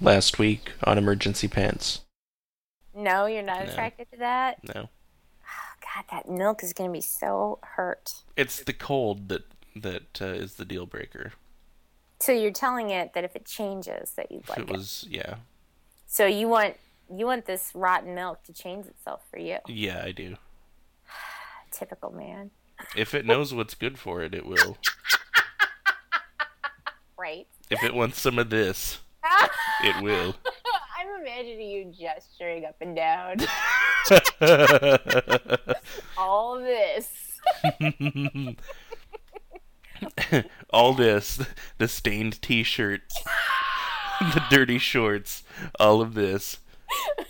last week on emergency pants. No, you're not No. attracted to that. No, God, that milk is gonna be so hurt. it's the cold that that uh, is the deal breaker. So you're telling it that if it changes, that you'd like it it. was, yeah, So you want you want this rotten milk to change itself for you. yeah, I do. Typical man, If it knows what's good for it, it will. right? If it wants some of this, it will. I'm imagining you gesturing up and down. All this. all this, the stained T-shirt, the dirty shorts, all of this.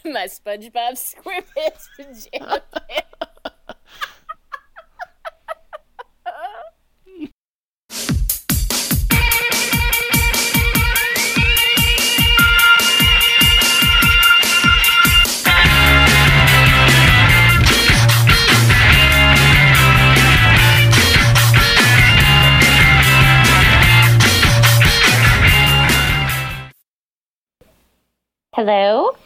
My SpongeBob SquarePants pajama pants. Hello?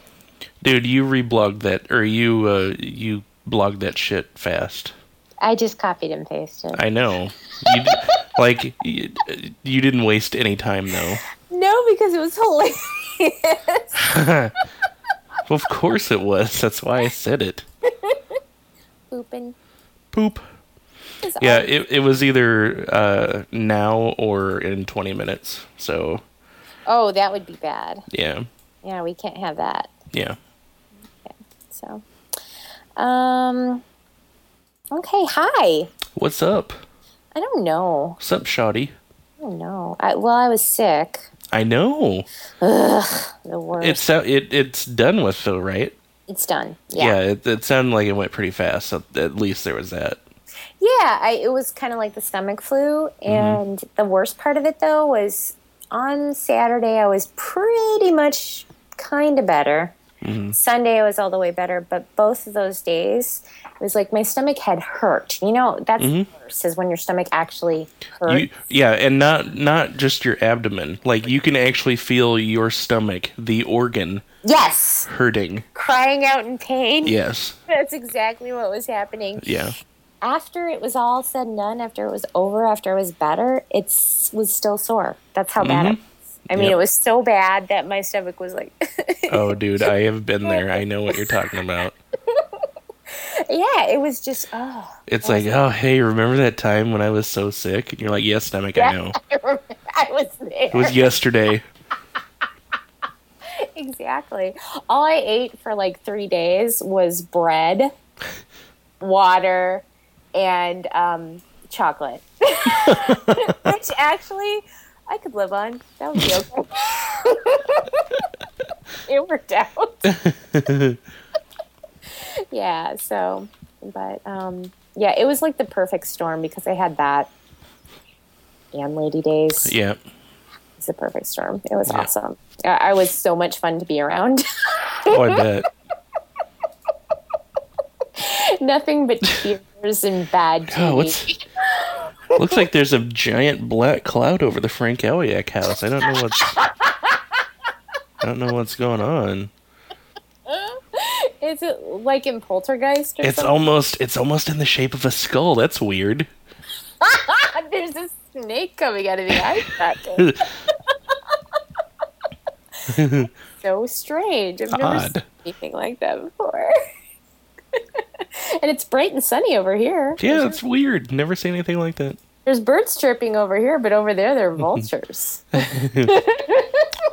Dude, you reblogged that, or you uh, you blogged that shit fast. I just copied and pasted. I know. You, d- like you, you didn't waste any time though. No, because it was hilarious. well, of course it was. That's why I said it. Pooping. Poop. is Yeah, all- it it was either uh, now or in 20 minutes. So Oh, that would be bad. yeah, Yeah, we can't have that. yeah. So, um, okay. Hi. What's up? I don't know. What's up, Shoddy? I don't know. I, well, I was sick. I know. The worst. It's so- it it's done with though, right? It's done. Yeah, Yeah. it, it sounded like it went pretty fast. So at least there was that. Yeah. I, it was kind of like the stomach flu, and the worst part of it though was on Saturday I was pretty much kind of better. Mm-hmm. Sunday I was all the way better, but both of those days it was like my stomach had hurt. You know, that's mm-hmm. the worst is when your stomach actually hurts. You, yeah, and not not just your abdomen. Like you can actually feel your stomach, the organ, yes, hurting. crying out in pain. Yes. That's exactly what was happening. Yeah. After it was all said and done, after it was over, after it was better, it was still sore. That's how bad it mm-hmm. was. I mean, Yep. it was so bad that my stomach was like, Oh, dude, I have been there. I know what you're talking about. yeah, it was just, oh. It's like, oh, hey, remember that time when I was so sick? And you're like, yes, stomach, I know. I remember I was there. It was yesterday. Exactly. All I ate for like three days was bread, water, and um, chocolate. Which actually I could live on. That would be okay. it worked out. yeah, so, but um, yeah, it was like the perfect storm because I had that and Lady Days. Yeah. It's a perfect storm. It was Yeah. awesome. I I was so much fun to be around. Oh, I bet. Nothing but tears and bad TV. Oh, what's. Looks like there's a giant black cloud over the Frank Elliott house. I don't know what's. I don't know what's going on. Is it like in Poltergeist or It's something? almost it's almost in the shape of a skull. That's weird. There's a snake coming out of the eye socket. so strange. I've never Odd. seen anything like that before. and it's bright and sunny over here. Yeah, it's weird. Never seen anything like that. There's birds chirping over here, but over there they're vultures.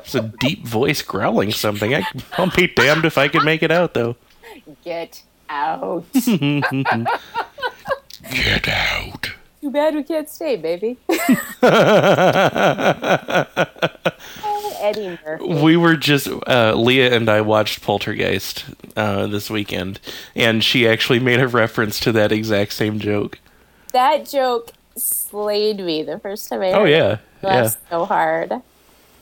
It's a deep voice growling something. I, I'll be damned if I can make it out though. Get out. Get out. Too bad we can't stay, baby. Oh, Eddie Murphy. We were just uh, Leah and I watched Poltergeist uh, this weekend, and she actually made a reference to that exact same joke. That joke slayed me the first time I Oh it. yeah, I yeah. so hard.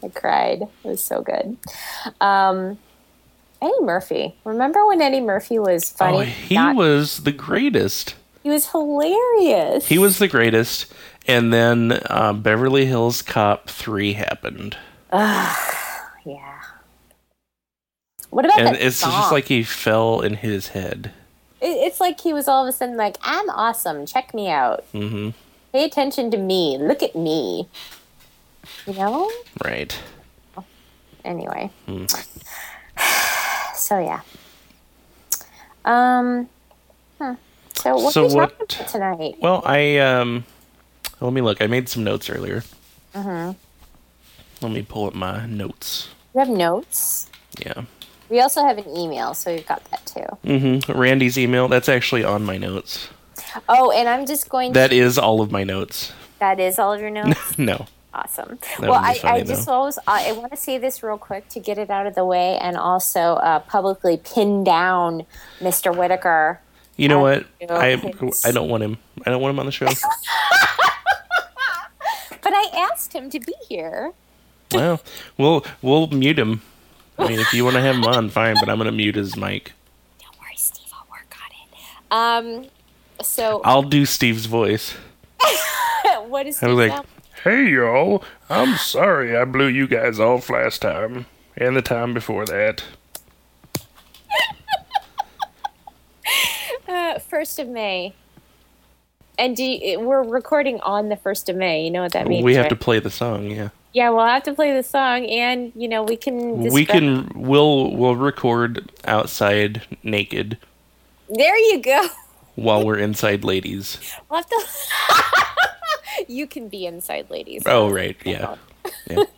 I cried. It was so good. Um, Eddie Murphy. Remember when Eddie Murphy was funny? Oh, he Not- was the greatest. He was hilarious. He was the greatest. And then uh, Beverly Hills Cop three happened. Yeah. What about and that it's song? just like he fell in his head. It's like he was all of a sudden like, "I'm awesome. Check me out. hmm Pay attention to me. Look at me." You know. Right. Anyway. Hmm. So yeah. Um. huh. So what So are we what- talking about tonight? Well, I um, let me look. I made some notes earlier. Mm-hmm. Let me pull up my notes. You have notes. Yeah. We also have an email, so we've got that too. Mm-hmm. Randy's email. That's actually on my notes. Oh, and I'm just going. To That is all of my notes. that is all of your notes. no. Awesome. That well, I, funny, I just always I, I want to say this real quick to get it out of the way, and also uh, publicly pin down Mr. Whitaker. You know what? I his- I don't want him. I don't want him on the show. But I asked him to be here. well, we'll we'll mute him. I mean, if you want to have him on, fine. But I'm gonna mute his mic. Don't worry, Steve. I'll work on it. Um. So I'll do Steve's voice. what is I was like, "Hey y'all, I'm sorry I blew you guys off last time and the time before that." Uh, First of May. And do you, we're recording on the first of May. You know what that means? we have right? to play the song. Yeah, Yeah, we'll have to play the song, and you know we can. we can. We'll we'll record outside naked There you go. while we're inside ladies. We'll have to. you can be inside, ladies. Oh right, yeah. yeah.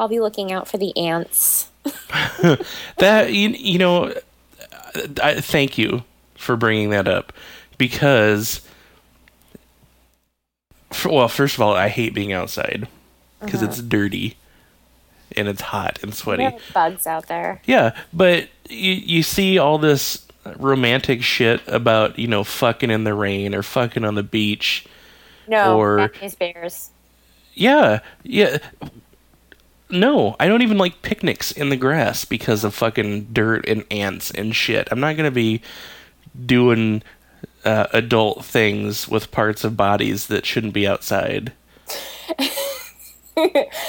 I'll be looking out for the ants. That you, you know, I, thank you for bringing that up because, well, first of all, I hate being outside because it's uh-huh. dirty and it's hot and sweaty. There are bugs out there. Yeah, but you you see all this romantic shit about you know fucking in the rain or fucking on the beach. No, Or- bears. Yeah, yeah. No, I don't even like picnics in the grass because of fucking dirt and ants and shit. I'm not gonna be doing uh, adult things with parts of bodies that shouldn't be outside.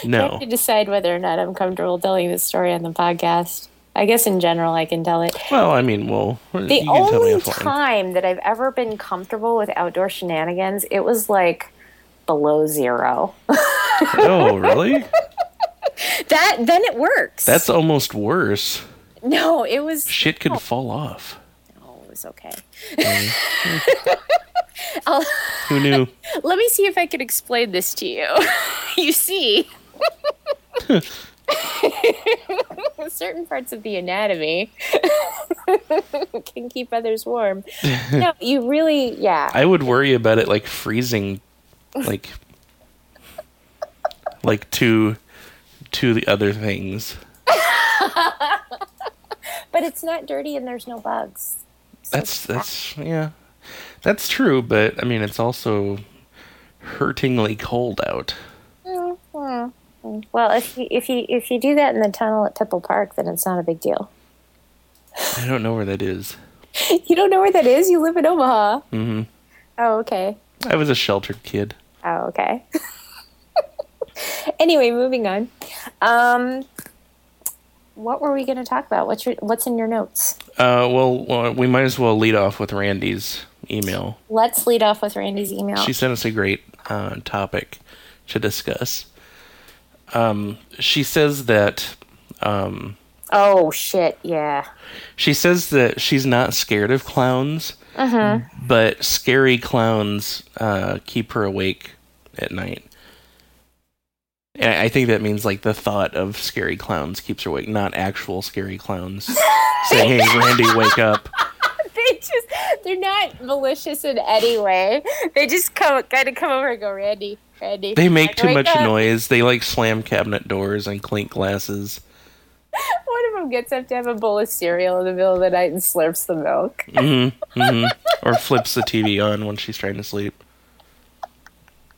No. I have to decide whether or not I'm comfortable telling this story on the podcast. I guess in general I can tell it. Well, I mean, well, The you can tell me only time that I've ever been comfortable with outdoor shenanigans, it was like below zero. Oh, really? that then it works. That's almost worse. no, it was Shit could fall off. oh, it was okay. Who knew? let me see if I can explain this to you. you see, certain parts of the anatomy can keep others warm. No, you really, yeah. I would worry about it like freezing, like, like to, to the other things. but it's not dirty and there's no bugs. That's that's yeah, that's true. But I mean, it's also hurtingly cold out. Mm, mm, mm. Well, if you, if you if you do that in the tunnel at Pipple Park, then it's not a big deal. I don't know where that is. You don't know where that is? You live in Omaha. Mm-hmm. Oh, okay. I was a sheltered kid. Oh, okay. anyway, moving on. Um, what were we going to talk about? What's your What's in your notes? Uh, well, well, we might as well lead off with Randy's email. Let's lead off with Randy's email. She sent us a great uh, topic to discuss. Um, she says that um, oh shit! Yeah. she says that she's not scared of clowns, but scary clowns uh, keep her awake at night. And I think that means like the thought of scary clowns keeps her awake, not actual scary clowns saying, "Hey, Randy, wake up." They just they're not malicious in any way. They just come kind of come over and go, Randy, Randy. They make too much up." noise. They like slam cabinet doors and clink glasses. One of them gets up to have a bowl of cereal in the middle of the night and slurps the milk. hmm hmm Or flips the TV on when she's trying to sleep.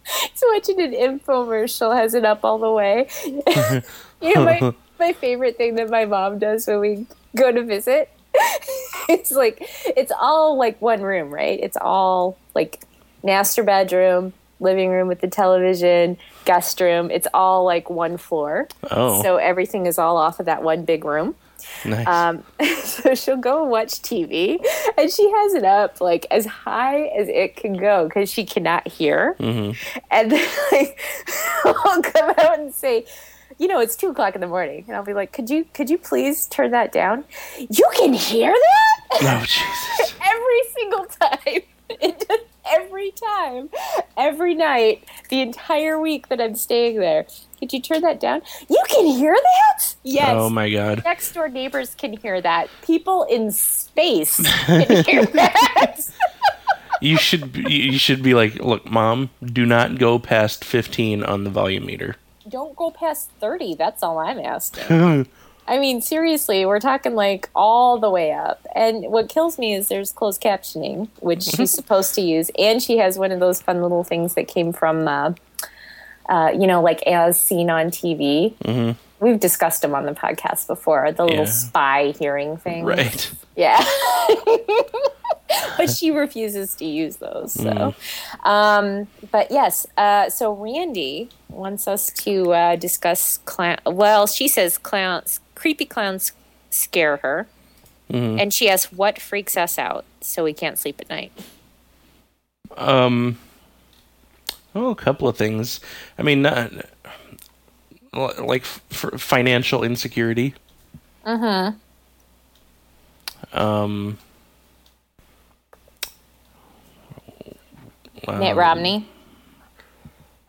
He's watching an infomercial, has it up all the way. you know, my, my favorite thing that my mom does when we go to visit, it's like, it's all like one room, right? It's all like master bedroom, living room with the television, guest room. It's all like one floor. Oh. So everything is all off of that one big room. Nice. Um, so she'll go and watch TV, and she has it up like as high as it can go because she cannot hear. Mm-hmm. And then like, I'll come out and say, "You know, it's two o'clock in the morning," and I'll be like, "Could you, could you please turn that down? You can hear that oh Jesus. every single time." It just every time, every night, the entire week that I'm staying there. Could you turn that down? You can hear that? Yes Oh my God. next door neighbors can hear that. People in space can hear that. You should be, you should be like, look, mom, do not go past 15 on the volume meter. Don't go past 30. That's all I'm asking. I mean, seriously, we're talking like all the way up. And what kills me is there's closed captioning, which she's supposed to use. And she has one of those fun little things that came from, uh, uh, you know, like as seen on TV. Mm-hmm. We've discussed them on the podcast before, the little spy hearing thing. Right. Yeah. but she refuses to use those. So, um, but yes. Uh, so Randy wants us to uh, discuss clown. Well, she says clowns, creepy clowns scare her, and she asks what freaks us out, so we can't sleep at night. Um. Oh, a couple of things. I mean, not like f- financial insecurity. Mm-hmm. Um. Mitt um, Romney.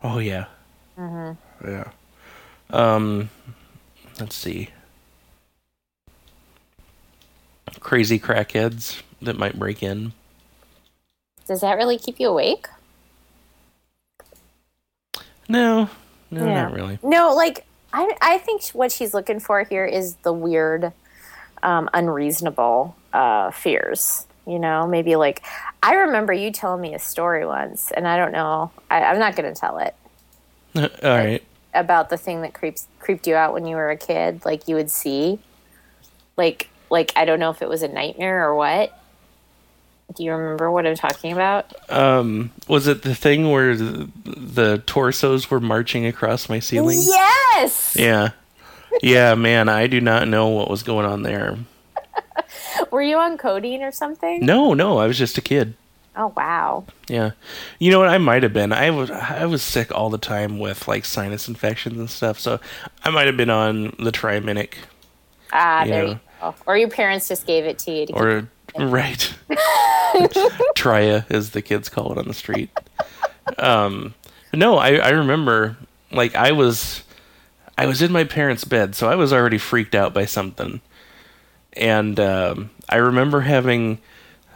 Oh yeah. Yeah. Um. Let's see. Crazy crackheads that might break in. Does that really keep you awake? No, no, Yeah. not really. No, like I, I think what she's looking for here is the weird, um, unreasonable uh, fears. You know, maybe like I remember you telling me a story once, and I don't know. I, I'm not going to tell it All right. about the thing that creeps creeped you out when you were a kid. Like you would see, like like I don't know if it was a nightmare or what. Do you remember what I'm talking about? Um, was it the thing where the, the torsos were marching across my ceiling? Yes. Yeah. Yeah, man, I do not know what was going on there. Were you on codeine or something? No, no, I was just a kid. Oh wow. Yeah. You know what? I might have been. I was I was sick all the time with like sinus infections and stuff, so I might have been on the Triaminic Ah, there Yeah. you. Or your parents just gave it to you to keep or right. Tria as the kids call it on the street. Um no, I I remember like I was I was in my parents' bed, so I was already freaked out by something. And um, I remember having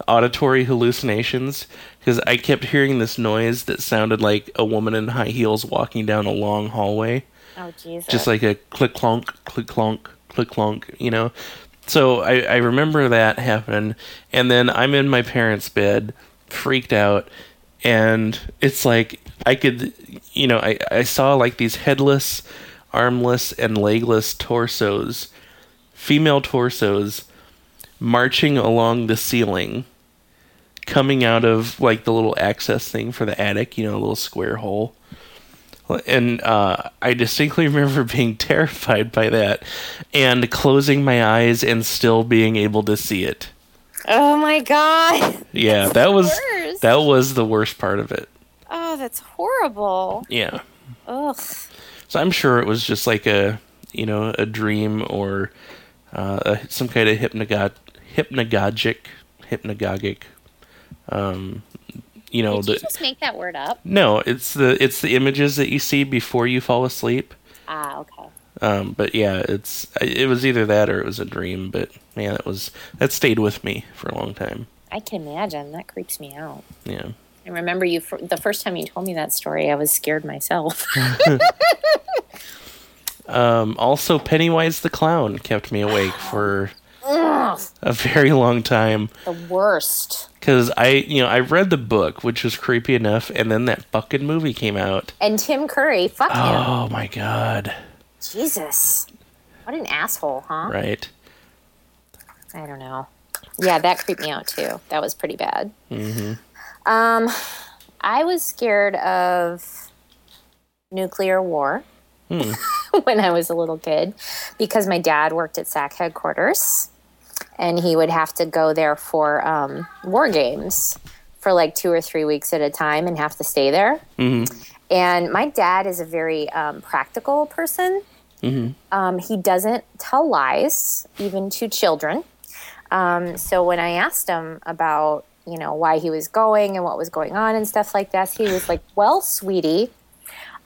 auditory hallucinations because I kept hearing this noise that sounded like a woman in high heels walking down a long hallway, Oh Jesus. just like a click clonk, click clonk, click clonk, you know. So I, I remember that happening, and then I'm in my parents' bed, freaked out, and it's like I could, you know, I, I saw like these headless, armless, and legless torsos, female torsos, marching along the ceiling, coming out of like the little access thing for the attic, you know, a little square hole. And uh, I distinctly remember being terrified by that and closing my eyes and still being able to see it. oh my god. Yeah, that was worst. that was the worst part of it. Oh, that's horrible. Yeah. Ugh. So I'm sure it was just like a, you know, a dream or uh, a, some kind of hypnagogic, hypnagogic, hypnagogic. Um, you know, Did you the just make that word up? no, it's the it's the images that you see before you fall asleep. Ah, okay. Um, but yeah, it's it was either that or it was a dream. But man, that was that stayed with me for a long time. I can imagine. That creeps me out. Yeah. I remember you the first time you told me that story. I was scared myself. Um, also, Pennywise the clown kept me awake for Ugh, a very long time. the worst. Because I, you know, I read the book, which was creepy enough, and then that fucking movie came out. And Tim Curry, fuck him. Oh my god! Jesus, what an asshole, huh? Right? I don't know. Yeah, that creeped me out too. That was pretty bad. Mm-hmm. Um, I was scared of nuclear war Hmm. when I was a little kid because my dad worked at SAC headquarters and he would have to go there for um, war games for like two or three weeks at a time and have to stay there. And my dad is a very um, practical person. Um, he doesn't tell lies, even to children. Um, so when I asked him about, you know, why he was going and what was going on and stuff like that, he was like, "Well, sweetie,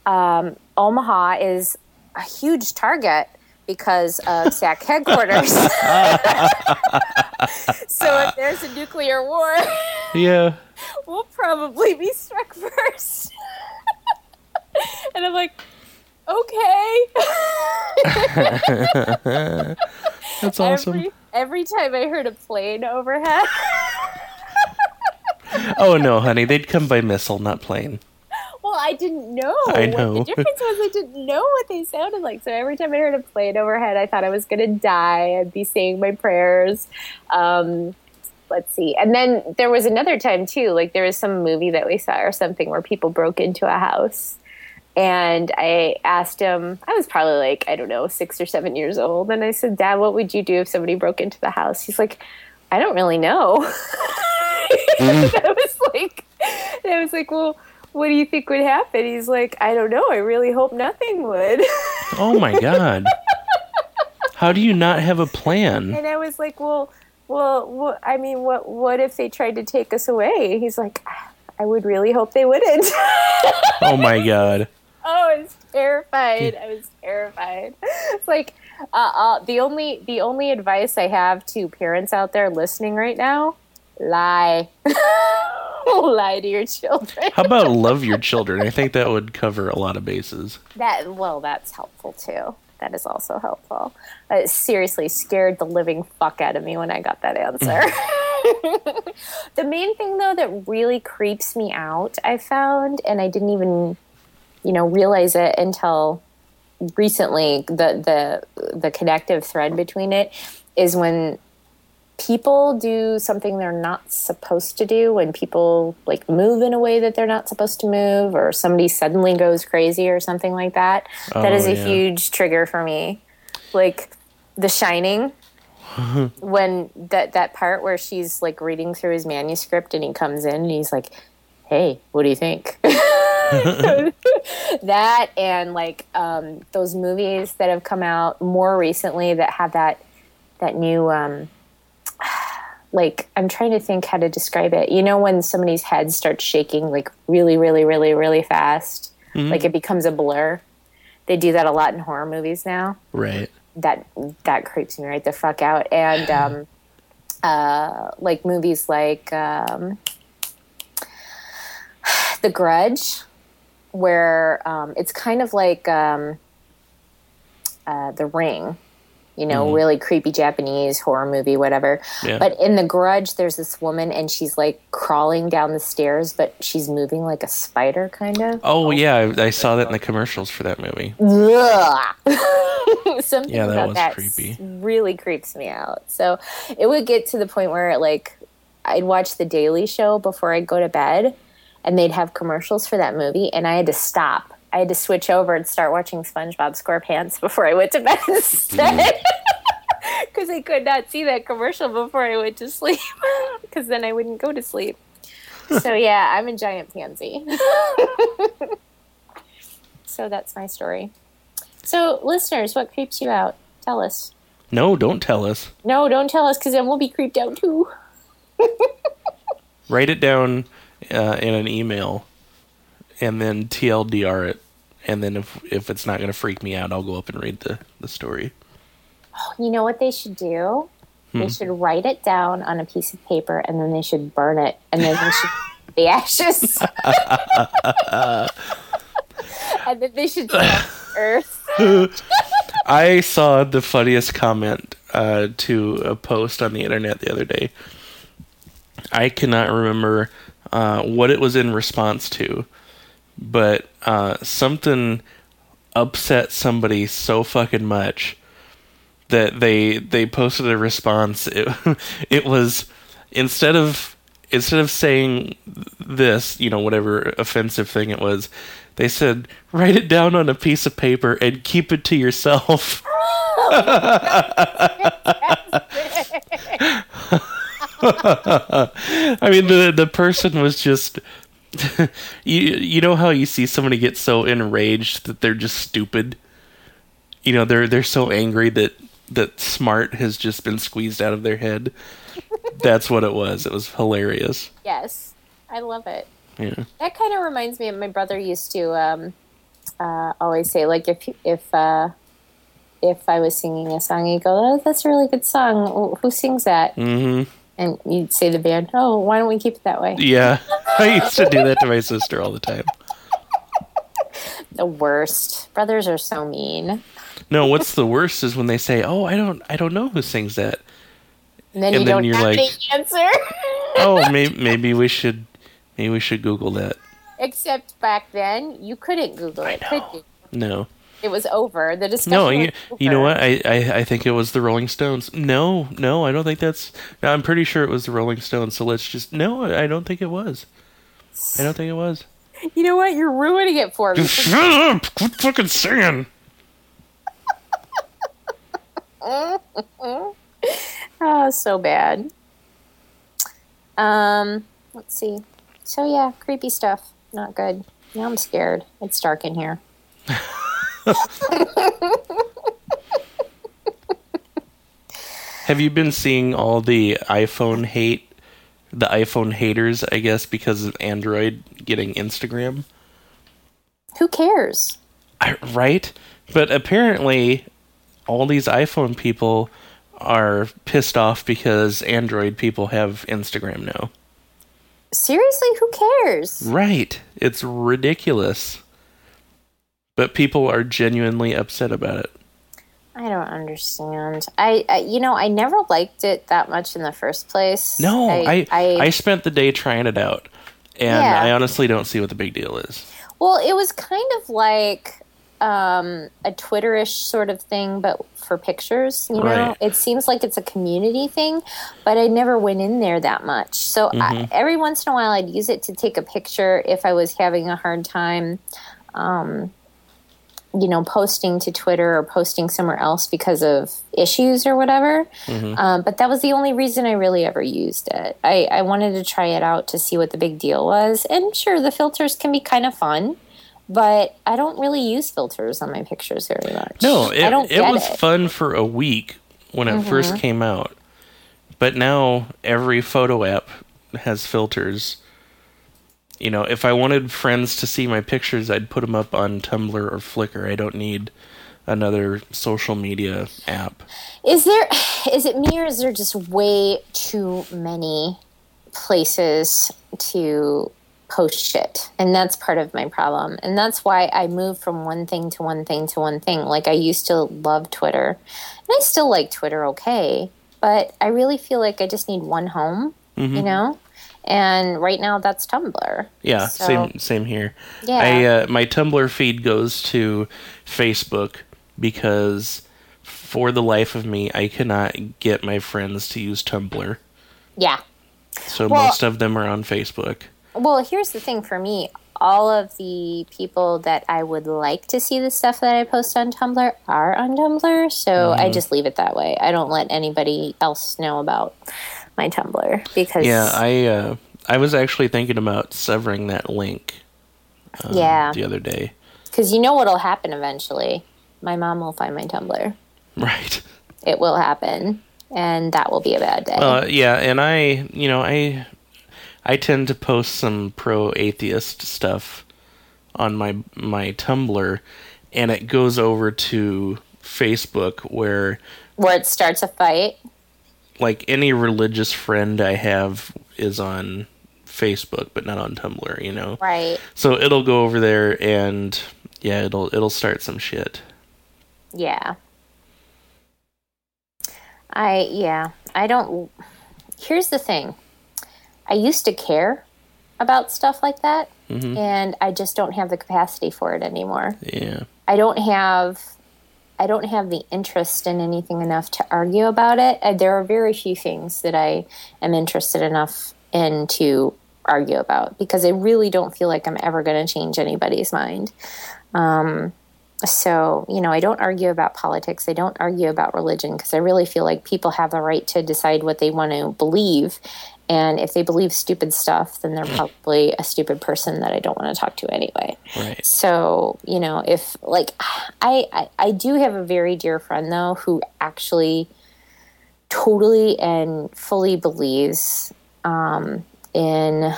um, Omaha is a huge target because of SAC headquarters. so if there's a nuclear war, Yeah. we'll probably be struck first. and I'm like, okay. That's awesome. Every, every time I heard a plane overhead, Oh no, honey, they'd come by missile, not plane. I didn't know. I What know. the difference was I didn't know what they sounded like. So every time I heard a plane overhead, I thought I was going to die. I'd be saying my prayers. Um, let's see. And then there was another time too. Like there was some movie that we saw or something where people broke into a house. And I asked him, I was probably like, I don't know, six or seven years old. And I said, Dad, what would you do if somebody broke into the house? He's like, I don't really know. and I was like, I was like, well, what do you think would happen? He's like, I don't know. I really hope nothing would. Oh my god. How do you not have a plan? and I was like, well, well, wha- I mean, what, what if they tried to take us away? He's like, I would really hope they wouldn't. Oh my god. Oh, I was terrified. I was terrified. It's like uh, uh, the only the only advice I have to parents out there listening right now: lie, lie to your children. How about love your children? I think that would cover a lot of bases. That well, that's helpful too. That is also helpful. It seriously scared the living fuck out of me when I got that answer. the main thing though that really creeps me out, I found, and I didn't even, you know, realize it until recently. The the the connective thread between it is when people do something they're not supposed to do when people like move in a way that they're not supposed to move or somebody suddenly goes crazy or something like that that Oh, is a yeah. huge trigger for me like the shining when that that part where she's like reading through his manuscript and he comes in and he's like hey what do you think that and like um, those movies that have come out more recently that have that that new um, like I'm trying to think how to describe it. You know when somebody's head starts shaking like really, really, really, really fast, like it becomes a blur. They do that a lot in horror movies now. Right. That that creeps me right the fuck out. And um, uh, like movies like um, The Grudge, where um, it's kind of like um, uh, The Ring. You know, mm-hmm. really creepy Japanese horror movie, whatever. Yeah. But in The Grudge, there's this woman and she's like crawling down the stairs, but she's moving like a spider, kind of. Oh yeah, I, I saw that in the commercials for that movie. Something Yeah, that about was that creepy. really creeps me out. So it would get to the point where like I'd watch The Daily Show before I'd go to bed, and they'd have commercials for that movie, and I had to stop. I had to switch over and start watching SpongeBob SquarePants before I went to bed instead. Because I could not see that commercial before I went to sleep. Because then I wouldn't go to sleep. So yeah, I'm a giant pansy. so that's my story. So, listeners, what creeps you out? Tell us. No, don't tell us. No, don't tell us because then we'll be creeped out too. Write it down uh, in an email, and then TLDR it. And then if if it's not going to freak me out, I'll go up and read the the story. You know what they should do? They should write it down on a piece of paper and then they should burn it and then they should the ashes. and then they should Earth. I saw the funniest comment uh, to a post on the internet the other day. I cannot remember uh, what it was in response to, but uh, something upset somebody so fucking much that they they posted a response. It, it was instead of instead of saying this, you know, whatever offensive thing it was, they said, write it down on a piece of paper and keep it to yourself. I mean, the the person was just. you you know how you see somebody get so enraged that they're just stupid. You know they're they're so angry that that smart has just been squeezed out of their head. That's what it was. It was hilarious. Yes, I love it. Yeah. That kind of reminds me of my brother used to um, uh, always say, like if if uh, if I was singing a song, he'd go, "Oh, that's a really good song. Who sings that?" Mm-hmm. And you'd say to the band, "Oh, why don't we keep it that way?" Yeah, I used to do that to my sister all the time. The worst. Brothers are so mean. No, what's the worst is when they say, "Oh, I don't, I don't know who sings that," And then And you then don't you're have like- the answer. oh, maybe, maybe we should, maybe we should Google that. Except back then, you couldn't Google it, could you? No, It was over. The discussion. no, was you, you know what? I, I, I think it was the Rolling Stones. No, no, I don't think that's. I'm pretty sure it was the Rolling Stones. So let's just. No, I don't think it was. I don't think it was. You know what? You're ruining it for me. Shut up! Quit fucking singing. Oh, so bad. Um, let's see. So yeah, creepy stuff. Not good. Now I'm scared. It's dark in here. Have you been seeing all the iPhone hate, the iPhone haters? I guess because of Android getting Instagram. Who cares? I, right? But apparently, all these iPhone people are pissed off because Android people have Instagram now. Seriously, who cares? Right. It's ridiculous. But people are genuinely upset about it. I don't understand. I, I you know, I never liked it that much in the first place. No, I, I, I, spent the day trying it out. And Yeah. I honestly don't see what the big deal is. Well, it was kind of like um, a Twitterish sort of thing, but for pictures. You know, Right. it seems like it's a community thing, but I never went in there that much. So I, every once in a while, I'd use it to take a picture if I was having a hard time. Um, you know, posting to Twitter or posting somewhere else because of issues or whatever. Um, but that was the only reason I really ever used it. I, I wanted to try it out to see what the big deal was. And sure, the filters can be kind of fun, but I don't really use filters on my pictures very much. No, it, I don't it was it. Mm-hmm. fun for a week when it first came out. But now every photo app has filters. You know, if I wanted friends to see my pictures, I'd put them up on Tumblr or Flickr. I don't need another social media app. Is there, is it me or is there just way too many places to post shit? And that's part of my problem. And that's why I move from one thing to one thing to one thing. Like I used to love Twitter, and I still like Twitter okay, but I really feel like I just need one home, mm-hmm. you know? And right now that's Tumblr. Yeah, So- same same here. Yeah. I uh, my Tumblr feed goes to Facebook because for the life of me, I cannot get my friends to use Tumblr. Yeah. So Well- most of them are on Facebook. Well, here's the thing for me. All of the people that I would like to see the stuff that I post on Tumblr are on Tumblr, so Mm-hmm. I just leave it that way. I don't let anybody else know about my Tumblr because Yeah, I uh, I was actually thinking about severing that link uh, yeah, the other day. because you know what'll happen eventually. My mom will find my Tumblr. Right. It will happen, and that will be a bad day. Uh, yeah, and I, you know, I I tend to post some pro atheist stuff on my my Tumblr, and it goes over to Facebook where Where it starts a fight. Like any religious friend I have is on Facebook, but not on Tumblr. You know, Right. so it'll go over there and yeah, it'll it'll start some shit. Yeah. I yeah, I don't Here's the thing. I used to care about stuff like that mm-hmm. and I just don't have the capacity for it anymore. Yeah. I don't have I don't have the interest in anything enough to argue about it. Uh, There are very few things that I am interested enough in to argue about because I really don't feel like I'm ever going to change anybody's mind. Um, so, you know, I don't argue about politics. I don't argue about religion because I really feel like people have the right to decide what they want to believe. And if they believe stupid stuff, then they're probably a stupid person that I don't want to talk to anyway. Right. So, you know, if like I, I, I do have a very dear friend though who actually totally and fully believes um, in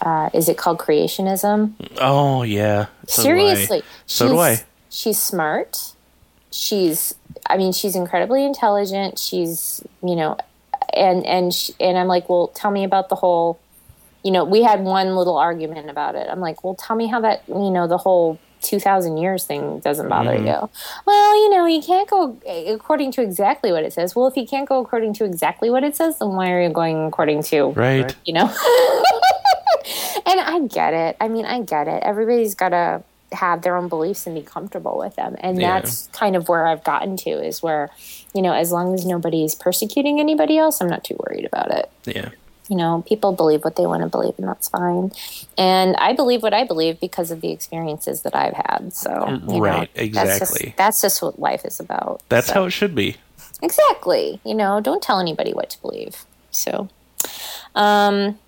uh, is it called creationism? Oh yeah. So Seriously. Do so do I. She's smart. She's I mean she's incredibly intelligent. She's, you know, and and she, and I'm like, "Well, tell me about the whole you know, we had one little argument about it. I'm like, "Well, tell me how that, you know, the whole 2000 years thing doesn't bother mm. you. Well, you know, you can't go according to exactly what it says. Well, if you can't go according to exactly what it says, then why are you going according to, right? You know? and I get it. I mean, I get it. Everybody's got to have their own beliefs and be comfortable with them. And yeah. that's kind of where I've gotten to is where, you know, as long as nobody's persecuting anybody else, I'm not too worried about it. Yeah you know, people believe what they want to believe, and that's fine. And I believe what I believe because of the experiences that I've had. So, right, know, exactly. That's just, that's just, what life is about. That's so. how it should be. Exactly. You know, don't tell anybody what to believe. So, um,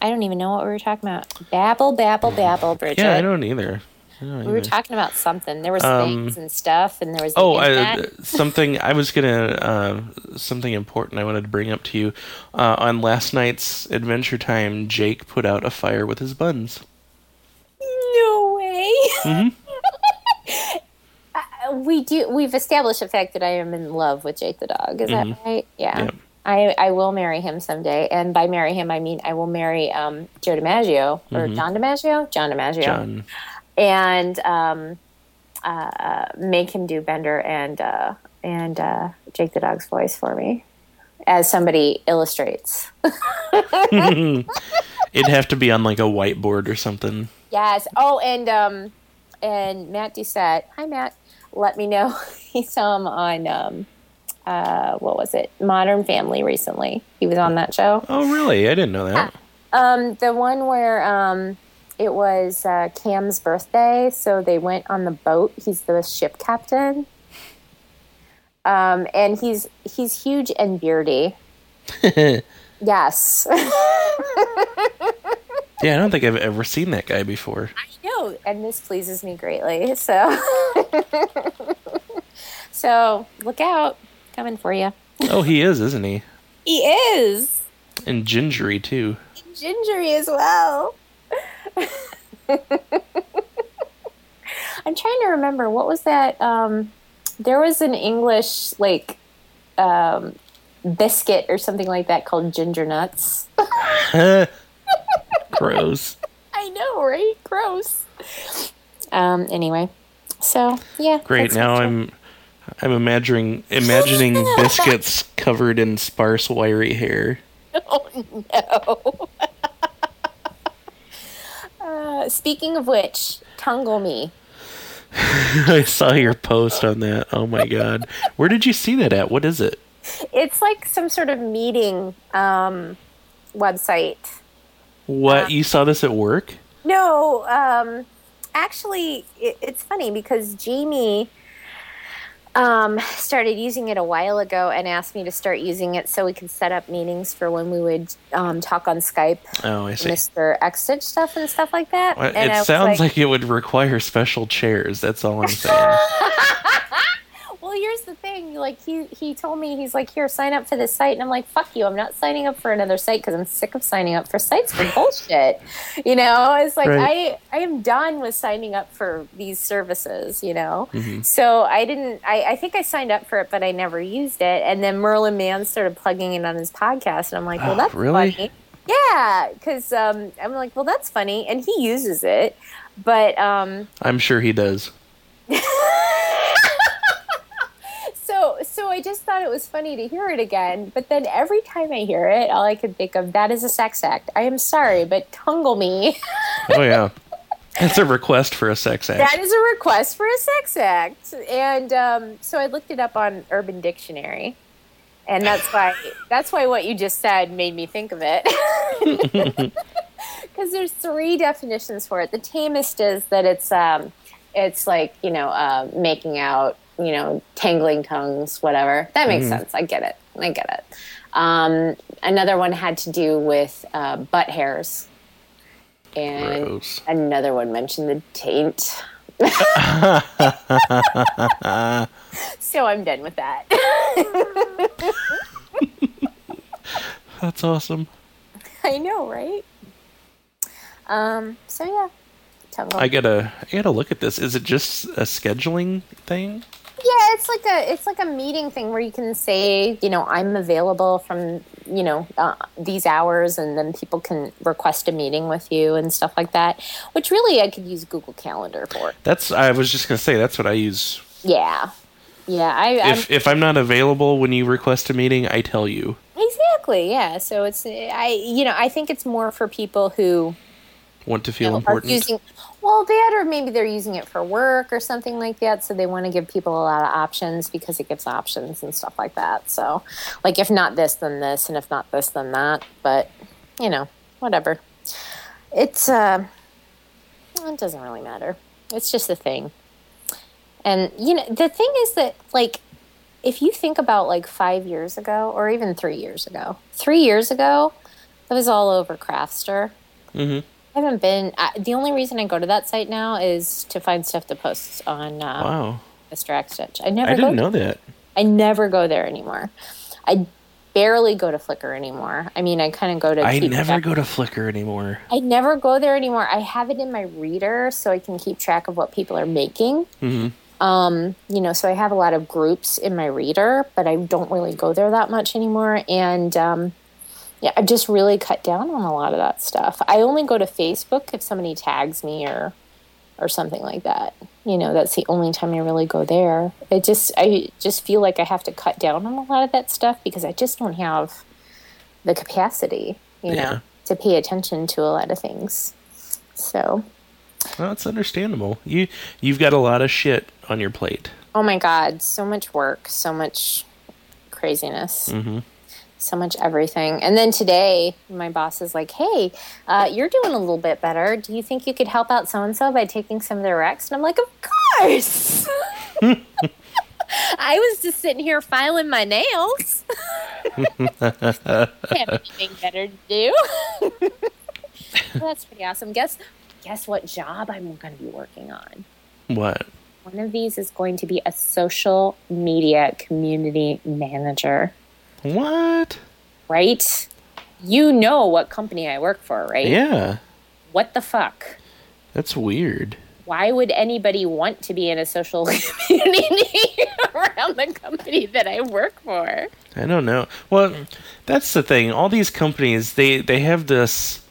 I don't even know what we were talking about. Babble, babble, babble, Bridget. Yeah, I don't either we were talking about something. There was um, things and stuff, and there was oh, I, something. I was gonna uh, something important I wanted to bring up to you. Uh, on last night's Adventure Time, Jake put out a fire with his buns. No way. Mm-hmm. uh, we do. We've established the fact that I am in love with Jake the dog. Is mm-hmm. that right? Yeah. Yep. I, I will marry him someday, and by marry him, I mean I will marry um, Joe DiMaggio or mm-hmm. John DiMaggio. John DiMaggio. John and um, uh, make him do Bender and uh, and uh, Jake the dog's voice for me, as somebody illustrates. It'd have to be on like a whiteboard or something. Yes. Oh, and um, and Matt Doucette. Hi, Matt. Let me know. he saw him on um, uh, what was it? Modern Family recently. He was on that show. Oh, really? I didn't know that. Um, the one where um, it was uh, Cam's birthday, so they went on the boat. He's the ship captain, um, and he's he's huge and beardy. yes. yeah, I don't think I've ever seen that guy before. I know, and this pleases me greatly. So, so look out, coming for you. oh, he is, isn't he? He is. And gingery too. Gingery as well. I'm trying to remember what was that. Um, there was an English like um, biscuit or something like that called ginger nuts. Gross. I know, right? Gross. Um. Anyway, so yeah. Great. Now I'm. I'm imagining imagining biscuits covered in sparse, wiry hair. Oh no. Uh, speaking of which, Tungle Me. I saw your post on that. Oh my god. Where did you see that at? What is it? It's like some sort of meeting um, website. What? Uh, you saw this at work? No. Um, actually, it, it's funny because Jamie um, started using it a while ago and asked me to start using it so we could set up meetings for when we would um, talk on Skype. Oh, I see. Mr. Xstitch stuff and stuff like that. Well, it sounds like, like, it would require special chairs. That's all I'm saying. well, here's the thing. Like he he told me he's like, here, sign up for this site, and I'm like, fuck you. I'm not signing up for another site because I'm sick of signing up for sites for bullshit. you know, it's like right. I I am done with signing up for these services. You know, mm-hmm. so I didn't. I I think I signed up for it, but I never used it. And then Merlin Mann started plugging it on his podcast, and I'm like, well, oh, that's really? funny. Yeah, because um, I'm like, well, that's funny, and he uses it, but um, I'm sure he does. so so I just thought it was funny to hear it again. But then every time I hear it, all I can think of that is a sex act. I am sorry, but tungle me. oh yeah. That's a request for a sex act. That is a request for a sex act. And um, so I looked it up on Urban Dictionary. and that's why that's why what you just said made me think of it. Because there's three definitions for it. The tamest is that it's um, it's like you know uh, making out, you know, tangling tongues, whatever. That makes sense. I get it. I get it. Um, another one had to do with uh, butt hairs, and Gross. another one mentioned the taint. so I'm done with that. That's awesome. I know, right? Um. So yeah, tongue. I gotta I gotta look at this. Is it just a scheduling thing? Yeah, it's like a it's like a meeting thing where you can say, you know, I'm available from you know uh, these hours, and then people can request a meeting with you and stuff like that. Which really, I could use Google Calendar for. That's I was just gonna say that's what I use. Yeah, yeah. I I'm, If if I'm not available when you request a meeting, I tell you. exactly yeah. So it's I you know I think it's more for people who Want to feel know, important. using well that or maybe they're using it for work or something like that. So they want to give people a lot of options because it gives options and stuff like that. So like if not this then this and if not this then that. But you know whatever. It's uh it doesn't really matter. It's just a thing. And you know the thing is that like if you think about like five years ago or even three years ago three years ago it was all over craftster hmm I haven't been. I, the only reason I go to that site now is to find stuff to post on uh, Wow. Mr. X Stitch. I never I go. didn't know that. I never go there anymore. I barely go to Flickr anymore. I mean, I kind of go to. I never track- go to Flickr anymore. I never go there anymore. I have it in my reader so I can keep track of what people are making. hmm Um, you know, so I have a lot of groups in my reader, but I don't really go there that much anymore. And um, yeah, I've just really cut down on a lot of that stuff. I only go to Facebook if somebody tags me or or something like that. You know, that's the only time I really go there. It just I just feel like I have to cut down on a lot of that stuff because I just don't have the capacity, you Yeah. know, to pay attention to a lot of things. So, Well, that's understandable. You you've got a lot of shit on your plate. Oh my God, so much work, so much craziness, hmm so much everything. And then today, my boss is like, hey, uh, you're doing a little bit better. Do you think you could help out so and so by taking some of their recs? And I'm like, of course. I was just sitting here filing my nails. Have anything better to do? That's pretty awesome. Guess guess what job I'm going to be working on? What? One of these is going to be a social media community manager, What? right? You know what company I work for, right? Yeah. What the fuck? That's weird. Why would anybody want to be in a social community around the company that I work for? I don't know. Well, that's the thing. All these companies, they they have this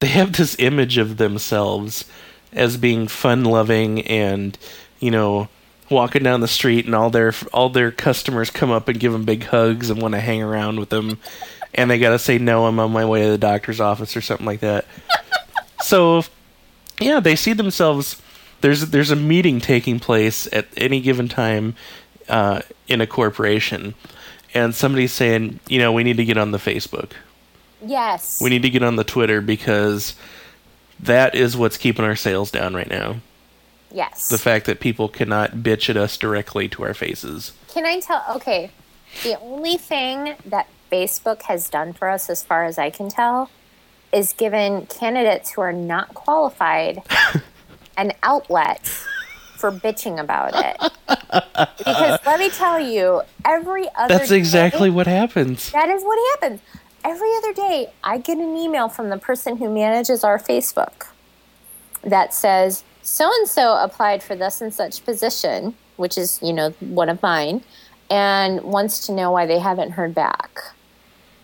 they have this image of themselves as being fun-loving and, you know, walking down the street and all their all their customers come up and give them big hugs and want to hang around with them and they got to say no, I'm on my way to the doctor's office or something like that. so, yeah, they see themselves there's there's a meeting taking place at any given time uh, in a corporation, and somebody's saying, you know, we need to get on the Facebook, Yes. we need to get on the Twitter because that is what's keeping our sales down right now. Yes. The fact that people cannot bitch at us directly to our faces. Can I tell? Okay, the only thing that Facebook has done for us, as far as I can tell, is given candidates who are not qualified an outlet for bitching about it. because let me tell you, every other That's exactly day, what happens. that is what happens. Every other day, I get an email from the person who manages our Facebook that says, so and so applied for this and such position, which is, you know, one of mine, and wants to know why they haven't heard back.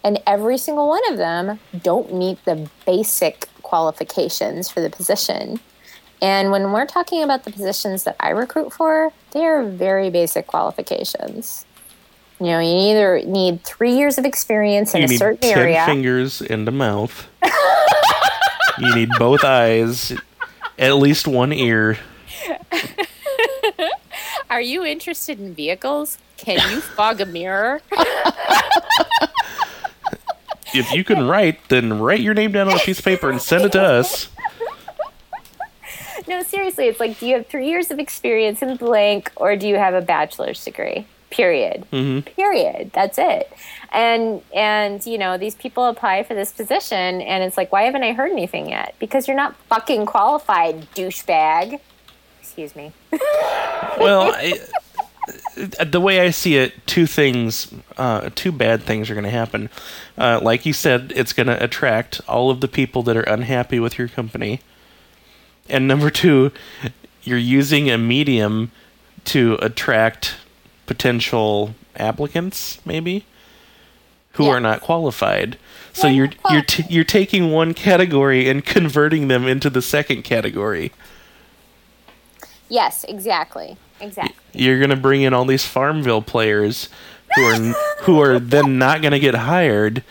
And every single one of them don't meet the basic qualifications for the position. And when we're talking about the positions that I recruit for, they are very basic qualifications. You know, you either need three years of experience in You a need certain area. fingers and a mouth. you need both eyes, at least one ear. Are you interested in vehicles? Can you fog a mirror? if you can write, then write your name down on a piece of paper and send it to us. No, seriously, it's like, do you have three years of experience in blank, or do you have a bachelor's degree? Period. Mm-hmm. Period. That's it. And and you know these people apply for this position, and it's like, why haven't I heard anything yet? Because you're not fucking qualified, douchebag. Excuse me. well, I, the way I see it, two things, uh, two bad things are going to happen. Uh, like you said, it's going to attract all of the people that are unhappy with your company and number two, you're using a medium to attract potential applicants, maybe who are not qualified. So you're you're t- you're taking one category and converting them into the second category. Yes, exactly. Exactly. You're going to bring in all these Farmville players who are who are then not going to get hired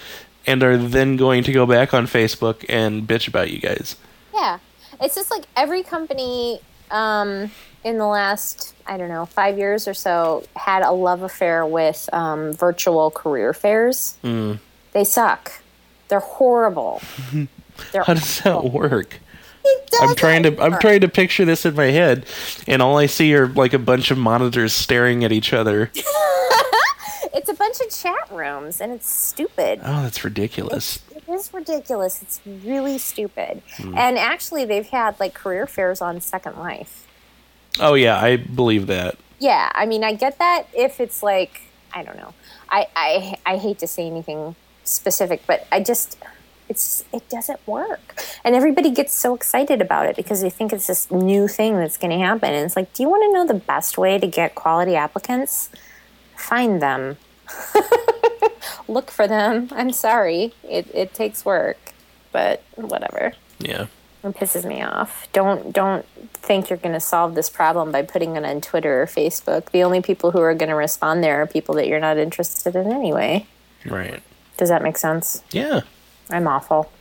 and are then going to go back on Facebook and bitch about you guys. Yeah it's just like every company um, in the last I don't know five years or so had a love affair with um, virtual career fairs. Mm. They suck. They're horrible. They're How does that work? I'm trying to I'm trying to picture this in my head, and all I see are like a bunch of monitors staring at each other. it's a bunch of chat rooms, and it's stupid. Oh, that's ridiculous. It's, it is ridiculous. It's really stupid. Mm. And actually, they've had like career fairs on Second Life. Oh yeah, I believe that. Yeah, I mean, I get that if it's like I don't know. I I I hate to say anything specific, but I just it's it doesn't work. And everybody gets so excited about it because they think it's this new thing that's going to happen. And it's like do you want to know the best way to get quality applicants? Find them. Look for them. I'm sorry. It, it takes work but whatever. Yeah it pisses me off don't don't think you're going to solve this problem by putting it on twitter or facebook the only people who are going to respond there are people that you're not interested in anyway right does that make sense yeah i'm awful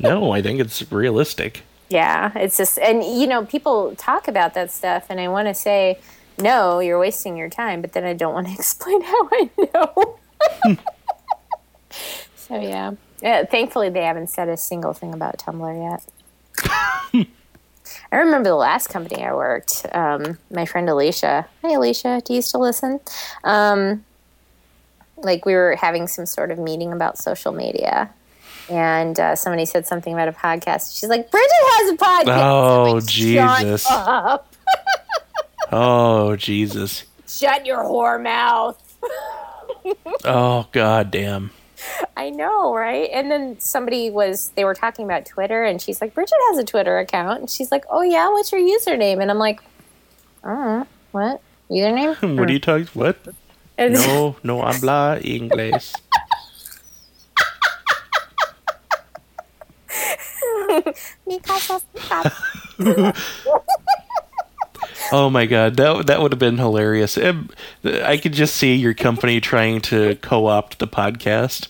no i think it's realistic yeah it's just and you know people talk about that stuff and i want to say no, you're wasting your time, but then I don't want to explain how I know. so yeah. yeah. Thankfully, they haven't said a single thing about Tumblr yet. I remember the last company I worked. Um, my friend Alicia. Hi, Alicia. Do you still listen? Um, like we were having some sort of meeting about social media, and uh, somebody said something about a podcast. She's like, "Bridget has a podcast." Oh, like, Jesus! Oh Jesus! Shut your whore mouth. oh god damn. I know, right? And then somebody was they were talking about Twitter and she's like, Bridget has a Twitter account and she's like, Oh yeah, what's your username? And I'm like, Oh, what? Username? what are you talking what? no, no habla inglés. Mi casa Oh my god, that that would have been hilarious. I could just see your company trying to co-opt the podcast.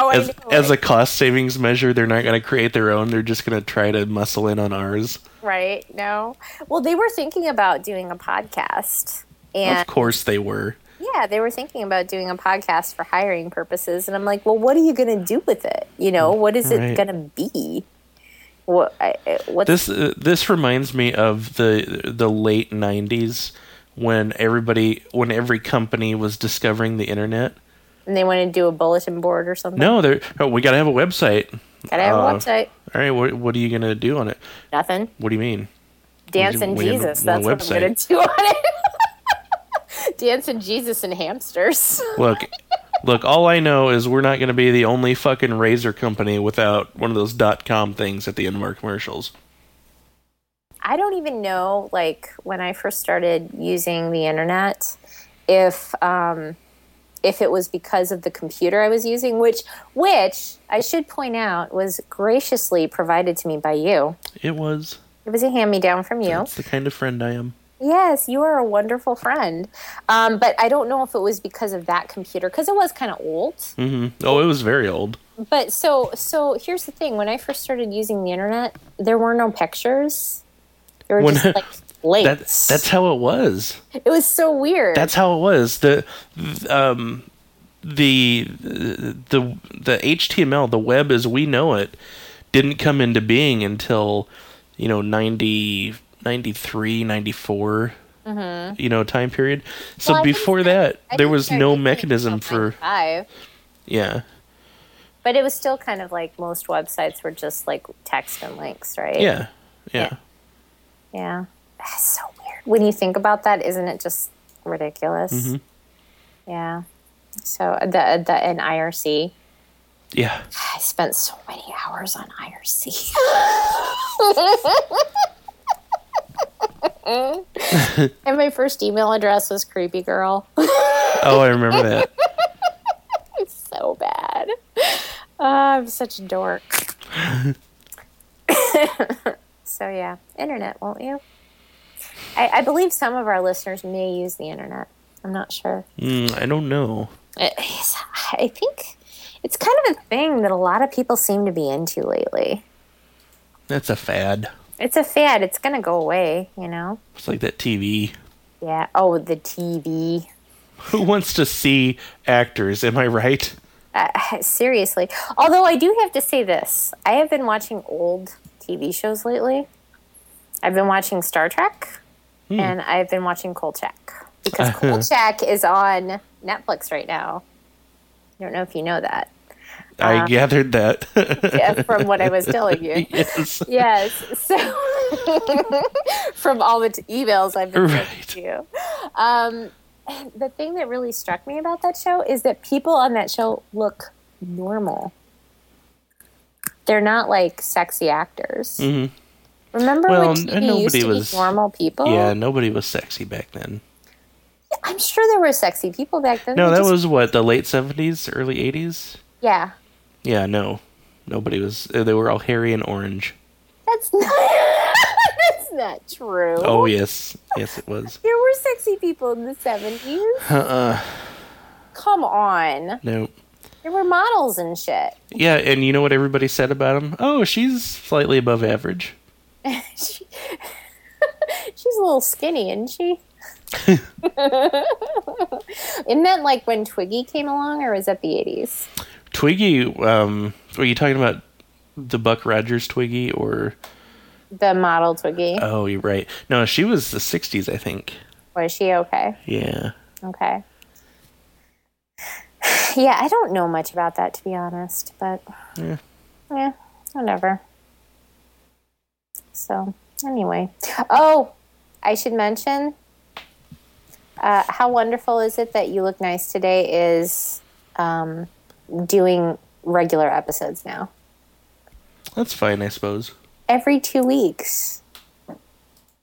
Oh, as, as a cost savings measure, they're not going to create their own. They're just going to try to muscle in on ours. Right? No. Well, they were thinking about doing a podcast, and of course they were. Yeah, they were thinking about doing a podcast for hiring purposes, and I'm like, well, what are you going to do with it? You know, what is right. it going to be? What, this uh, this reminds me of the the late '90s when everybody when every company was discovering the internet. And they want to do a bulletin board or something. No, they oh, we got to have a website. Gotta have uh, a website. All right, what what are you gonna do on it? Nothing. What do you mean? Dance and Jesus. That's what I'm gonna do on it. Dance and Jesus and hamsters. Look, Look, all I know is we're not going to be the only fucking razor company without one of those dot com things at the end of our commercials. I don't even know, like, when I first started using the internet, if um, if it was because of the computer I was using, which which I should point out was graciously provided to me by you. It was. It was a hand me down from you. That's the kind of friend I am. Yes, you are a wonderful friend. Um, but I don't know if it was because of that computer because it was kind of old. Mm-hmm. Oh, it was very old. But so so here's the thing: when I first started using the internet, there were no pictures. There were when, just like links. That, that's how it was. it was so weird. That's how it was. The um the the the HTML, the web as we know it, didn't come into being until you know 90 93 94 Mm-hmm. you know time period so Well, before that I there was no mechanism for five, yeah but it was still kind of like most websites were just like text and links, right? yeah yeah, Yeah. Yeah. That's so weird. When you think about that, isn't it just ridiculous? Mm-hmm. Yeah. So the the in IRC, yeah. I spent so many hours on IRC. and my first email address was creepy girl. oh i remember that it's so bad. Ah, I'm such a dork. so yeah, internet, won't you? I, I believe some of our listeners may use the internet. I'm not sure. mm, i don't know It's- I think it's kind of a thing that a lot of people seem to be into lately. that's a fad It's a fad. It's going to go away, you know? it's like that tv Yeah. Oh, the TV. who wants to see actors am i right Uh, seriously. Although I do have to say this I have been watching old TV shows lately. I've been watching Star Trek and I've been watching Kolchak because Kolchak is on Netflix right now. I don't know if you know that i gathered that yeah, from what I was telling you. yes Yes. So from all the t- emails I've been sending Right. to you. Um, the thing that really struck me about that show is that people on that show look normal. They're not like sexy actors. Mhm. Remember Well, when TV used nobody to was- be normal people? yeah nobody was sexy back then I'm sure there were sexy people back then. no They that just- was what the late 70s early 80s yeah. Yeah, no. Nobody was. uh, They were all hairy and orange. That's not. that's not true. Oh, yes. Yes, it was. There were sexy people in the seventies. Uh-uh. Come on. No. There were models and shit. Yeah, and you know what everybody said about him? Oh, she's slightly above average. She, she's a little skinny, isn't she? Isn't that like when Twiggy came along, or was that the eighties? Twiggy, um, were you talking about the Buck Rogers Twiggy or. The model Twiggy. Oh, you're right. No, she was the 60s, I think. Was she okay? Yeah. Okay. Yeah, I don't know much about that to be honest, but Yeah. yeah, whatever. So anyway, oh, I should mention. Uh, how wonderful is it that you look nice today? Is um, doing regular episodes now That's fine, I suppose. every two weeks.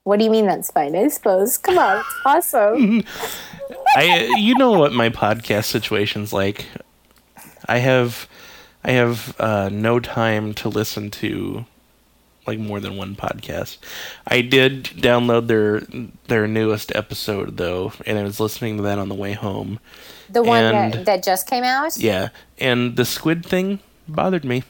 What do you mean that's fine? I suppose. Come on, awesome. I you know what my podcast situation's like. I have I have uh, no time to listen to like more than one podcast. I did download their their newest episode though, and I was listening to that on the way home. The one And- that, that just came out. Yeah, and the squid thing bothered me.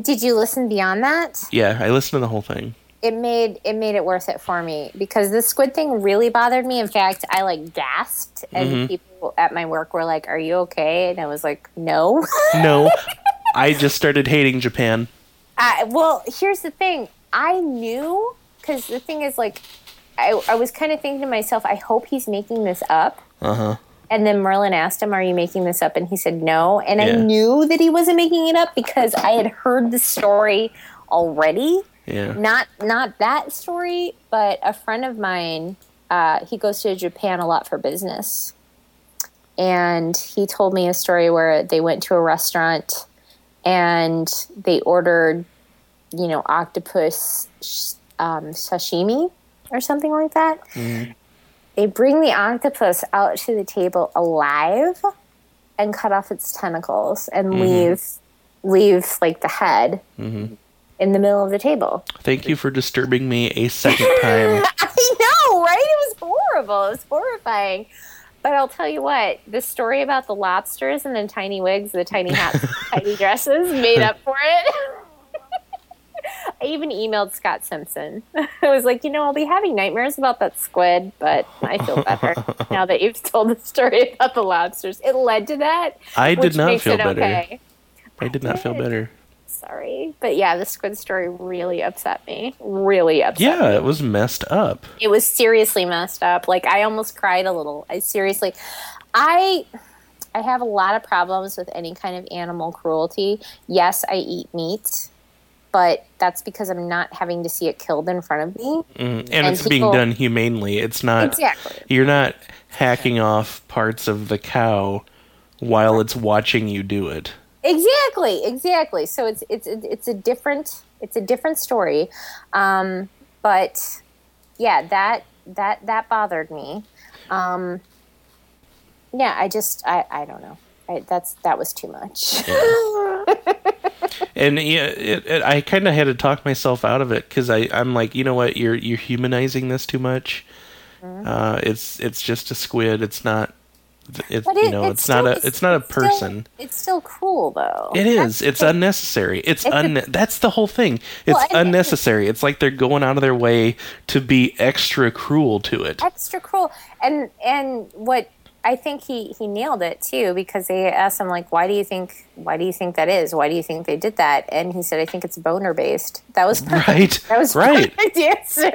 Did you listen beyond that? Yeah, I listened to the whole thing. it made it made it worth it for me because the squid thing really bothered me. In fact, I like gasped, and mm-hmm. people at my work were like, "Are you okay?" And I was like, "No." No, I just started hating Japan. I, well, here's the thing. I knew because the thing is, like, I, I was kind of thinking to myself, I hope he's making this up. Uh huh. And then Merlin asked him, Are you making this up? And he said, No. And I knew that he wasn't making it up because I had heard the story already. Yeah. Not not that story, but a friend of mine, uh, he goes to Japan a lot for business. And he told me a story where they went to a restaurant and they ordered, you know, octopus sh- um, sashimi or something like that. Mm-hmm. They bring the octopus out to the table alive and cut off its tentacles and mm-hmm. leave leave like the head mm-hmm. in the middle of the table. Thank you for disturbing me a second time. I know, right? It was horrible. It was horrifying. But I'll tell you what, the story about the lobsters and the tiny wigs, the tiny hats, tiny dresses made up for it. I even emailed Scott Simpson. I was like, you know, I'll be having nightmares about that squid, but I feel better now that you've told the story about the lobsters. It led to that. I did not feel better. okay. I did not feel did. better. Sorry, but yeah, the squid story really upset me. Really upset. Yeah, me. it was messed up. it was seriously messed up. Like I almost cried a little. I seriously, I, I have a lot of problems with any kind of animal cruelty. Yes, I eat meat, but that's because I'm not having to see it killed in front of me. Mm, and, And it's being done humanely. It's not. Exactly. You're not hacking off parts of the cow while it's watching you do it. Exactly, exactly. So it's it's it's a different it's a different story, um, but yeah, that that that bothered me. Um, yeah, I just I I don't know. I, that's that was too much. And yeah, it, it, I kind of had to talk myself out of it because I I'm like, you know what, you're you're humanizing this too much. Mm-hmm. Uh, it's it's just a squid. It's not. It's But you know, it's it's, not a it's not a still- person. it's still cruel though. It That's is. the It's thing. unnecessary. It's, unne- that's the whole thing. It's Well, unnecessary. It's like they're going out of their way to be extra cruel to it. extra cruel and and what i think he he nailed it too because they asked him like why do you think why do you think that is why do you think they did that and he said i think it's boner based that was perfect. Right. that was Right. perfect answer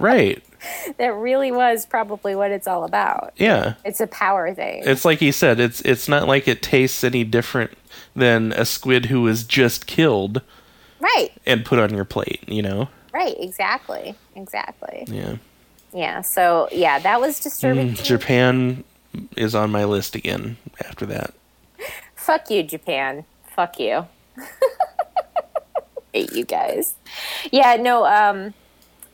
Right. that really was probably what it's all about Yeah. it's a power thing It's like he said. It's it's not like it tastes any different than a squid who was just killed right and put on your plate. You know. right exactly exactly Yeah. yeah so yeah that was disturbing me. Japan is on my list again after that. Fuck you, Japan. Fuck you. Hate you guys. Yeah, no, um,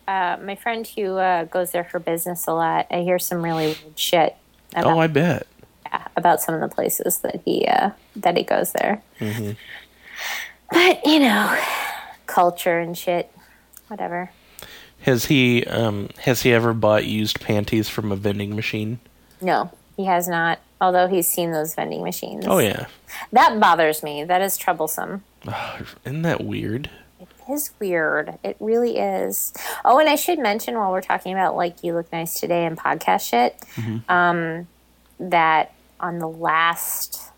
uh, my friend who uh, goes there for business a lot, I hear some really weird shit about, Oh, I bet. yeah, about some of the places that he uh, that he goes there. Mm-hmm. But you know, culture and shit, whatever. Has he um has he ever bought used panties from a vending machine? No, he has not. Although he's seen those vending machines. Oh yeah. that bothers me. That is troublesome. Isn't that weird? It is weird. It really is. Oh, and I should mention while we're talking about like you look nice today and podcast shit, um, that on the last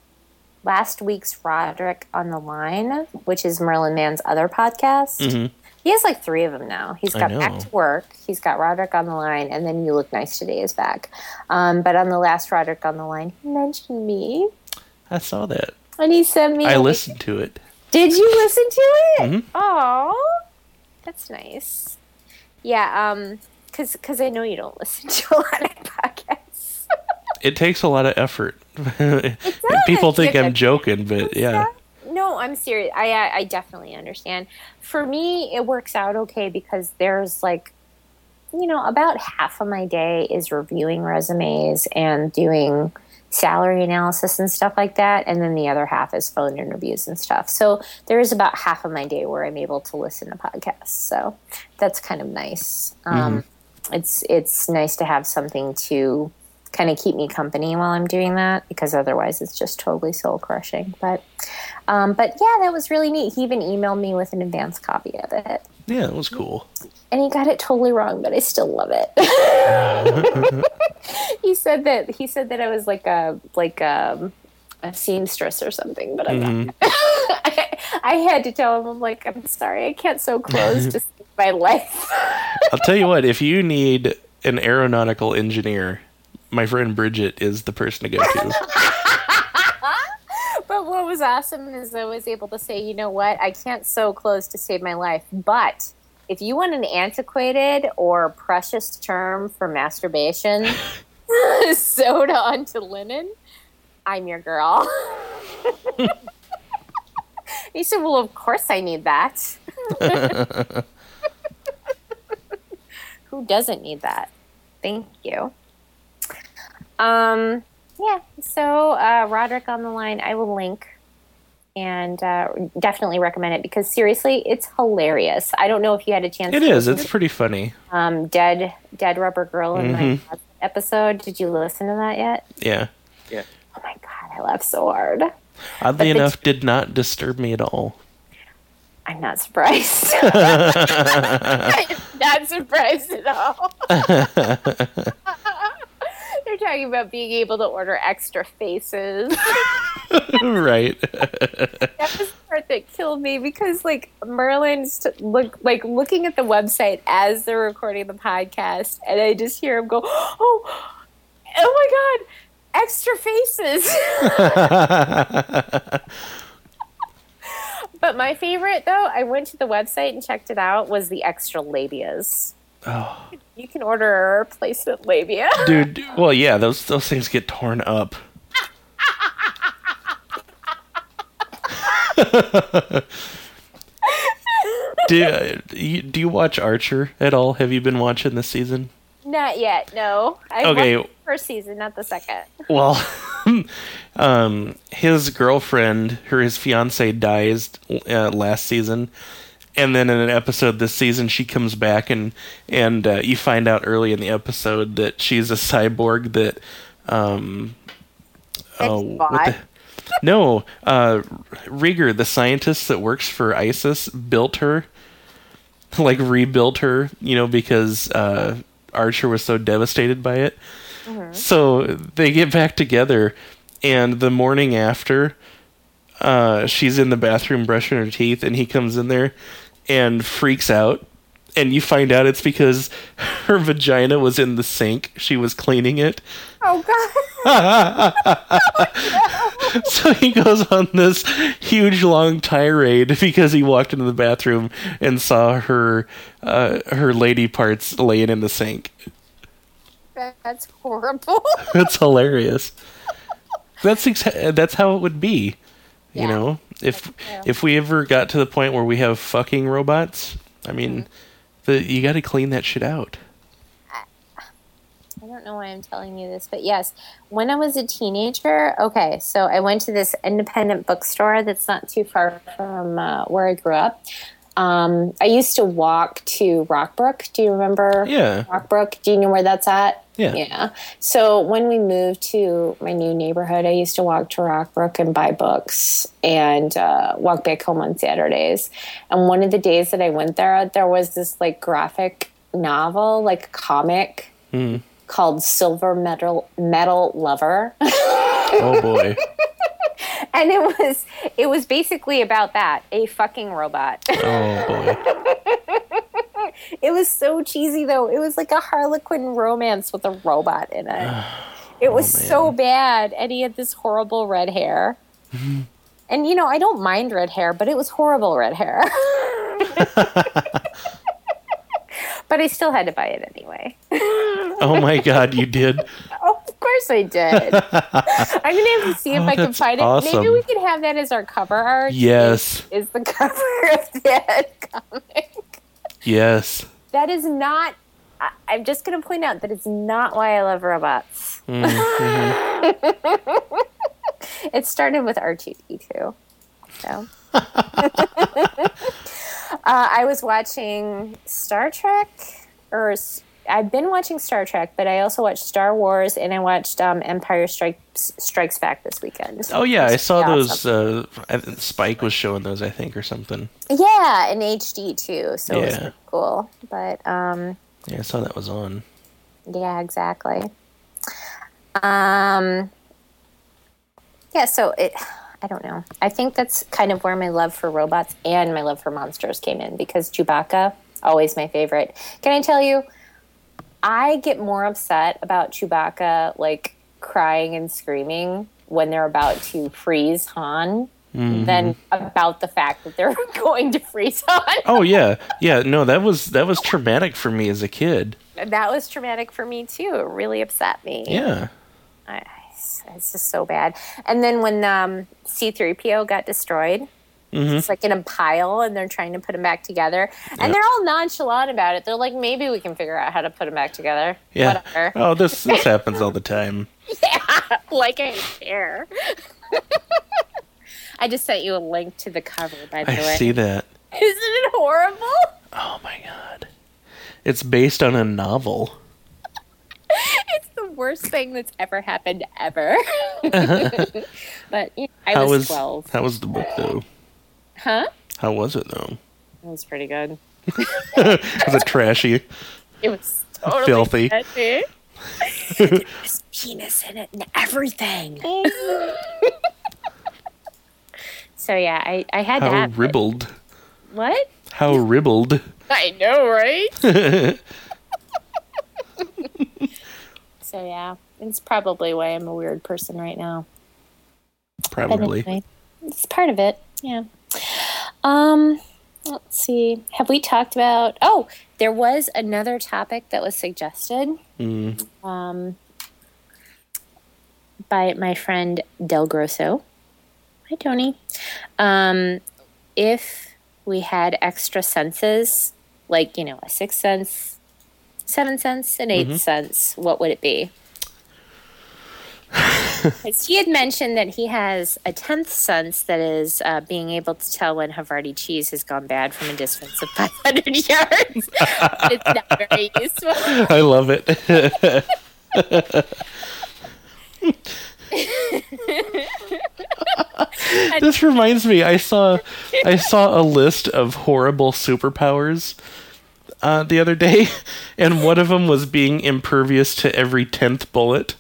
last week's Roderick on the line, which is Merlin Mann's other podcast. He has like three of them now. He's got back to work. He's got Roderick on the line, and then You Look Nice Today is back. Um, but on the last Roderick on the line, he mentioned me, I saw that. and he sent me. I listened to it. did you listen to it? Mhm. Oh, that's nice. Yeah, um, because cause I know you don't listen to a lot of podcasts. It takes a lot of effort. People think I'm joking, but yeah. I'm serious. I, I I definitely understand. For me, it works out okay because there's like, you know, about half of my day is reviewing resumes and doing salary analysis and stuff like that, and then the other half is phone interviews and stuff. So there is about half of my day where I'm able to listen to podcasts. So that's kind of nice. Um, it's it's nice to have something to kind of keep me company while I'm doing that because otherwise it's just totally soul crushing. But um, but yeah, that was really neat. He even emailed me with an advance copy of it. Yeah, it was cool. And he got it totally wrong, but I still love it. he said that he said that I was like a like a, a seamstress or something, but I'm not. I, I had to tell him I'm like I'm sorry, I can't sew clothes to save my life. I'll tell you what, if you need an aeronautical engineer, my friend Bridget is the person to go to. But what was awesome is I was able to say, you know what, I can't sew clothes to save my life, but if you want an antiquated or precious term for masturbation sewed onto linen, I'm your girl. he said, Well, of course I need that. Who doesn't need that? Thank you. Um, yeah, so uh, Roderick on the line, I will link and uh, definitely recommend it because seriously, it's hilarious. I don't know if you had a chance. It to is. listen It's pretty funny. um, dead dead rubber girl in Mhm. my episode. Did you listen to that yet? Yeah. Yeah. Oh my god, I laughed so hard. Oddly But the- enough, did not disturb me at all. I'm not surprised. I'm not surprised at all. They're talking about being able to order extra faces. right. that was the part that killed me because like Merlin's look like looking at the website as they're recording the podcast, and I just hear him go, "Oh, oh my god, extra faces." but my favorite, though, I went to the website and checked it out, was the extra labias. Oh. You can order a replacement labia. Dude, well, yeah, those those things get torn up. do, uh, you, do you watch Archer at all? Have you been watching this season? Not yet, no. I Okay. watched the first season, not the second. Well, um, his girlfriend, or his fiance, dies uh, last season, and then in an episode this season, she comes back and and uh, you find out early in the episode that she's a cyborg that. Um, That oh, he the- no, uh, Krieger, the scientist that works for ISIS, built her, like rebuilt her, you know, because uh, Archer was so devastated by it. So they get back together, and the morning after, uh, she's in the bathroom brushing her teeth, and he comes in there and freaks out. And you find out it's because her vagina was in the sink. She was cleaning it. Oh god. So he goes on this huge long tirade because he walked into the bathroom and saw her uh, her lady parts laying in the sink. That's horrible. That's hilarious. That's ex- that's how it would be. You Yeah. know, if Yeah. if we ever got to the point where we have fucking robots, I mean, Mm-hmm. the you got to clean that shit out. I don't know why I'm telling you this, but yes, when I was a teenager, okay, so I went to this independent bookstore that's not too far from uh, where I grew up. Um, I used to walk to Rockbrook. Do you remember Yeah. Rockbrook? Do you know where that's at? Yeah. Yeah. So when we moved to my new neighborhood, I used to walk to Rockbrook and buy books and uh, walk back home on Saturdays. And one of the days that I went there, there was this like graphic novel, like comic Hmm. called Silver Metal Metal Lover. Oh boy. and it was it was basically about that, a fucking robot. Oh boy. It was so cheesy though. It was like a Harlequin romance with a robot in it. It was oh, so bad, and he had this horrible red hair. Mm-hmm. and you know, I don't mind red hair, but it was horrible red hair. but I still had to buy it anyway. Oh my god, you did. Oh, of course I did. I'm gonna have to see if Oh, I can find it. Maybe we could have that as our cover art. Yes. Is, is the cover of that comic. Yes. That is not. I, I'm just going to point out that it's not why I love robots. it started with R2D2. So. uh, I was watching Star Trek, or I've been watching Star Trek, but I also watched Star Wars and I watched um, Empire Strikes Strikes Back this weekend. Oh yeah, I saw awesome. those. Uh, Spike was showing those, I think, or something. Yeah, in HD too, so it was cool. But um, Yeah, I saw that was on. Yeah, exactly. Um, yeah, so it, I don't know. I think that's kind of where my love for robots and my love for monsters came in because Chewbacca, always my favorite. Can I tell you, I get more upset about Chewbacca like crying and screaming when they're about to freeze Han than about the fact that they're going to freeze Han. Oh yeah, yeah. No, that was that was traumatic for me as a kid. That was traumatic for me too. It really upset me. Yeah. I, it's just so bad. And then when um, C3PO got destroyed, Mm-hmm. it's like in a pile and they're trying to put them back together. And Yeah. they're all nonchalant about it. They're like, maybe we can figure out how to put them back together. Yeah. Whatever. Oh, this this happens all the time. Yeah, like I care. I just sent you a link to the cover, by the I way. see that. Isn't it horrible? Oh my god. It's based on a novel. It's the worst thing that's ever happened ever. but you know, I was, was 12. how was the book though? Huh? How was it though? It was pretty good. was it trashy? It was totally Filthy. trashy. There's penis in it and everything. so yeah, I, I had to How have it. ribbled. What? How ribbled. I know, right? so yeah, it's probably why I'm a weird person right now. Probably. anyway, it's part of it. Yeah. Um, let's see. Have we talked about? Oh, there was another topic that was suggested Mm. um, by my friend Del Grosso. Hi, Tony. Um, if we had extra senses, like you know, a sixth sense, seven sense, and 8th sense, what would it be? 'Cause he had mentioned that he has a tenth sense that is uh, being able to tell when Havarti cheese has gone bad from a distance of 500 yards. it's not very useful. I love it. this reminds me I saw I saw a list of horrible superpowers uh, the other day and one of them was being impervious to every 10th bullet.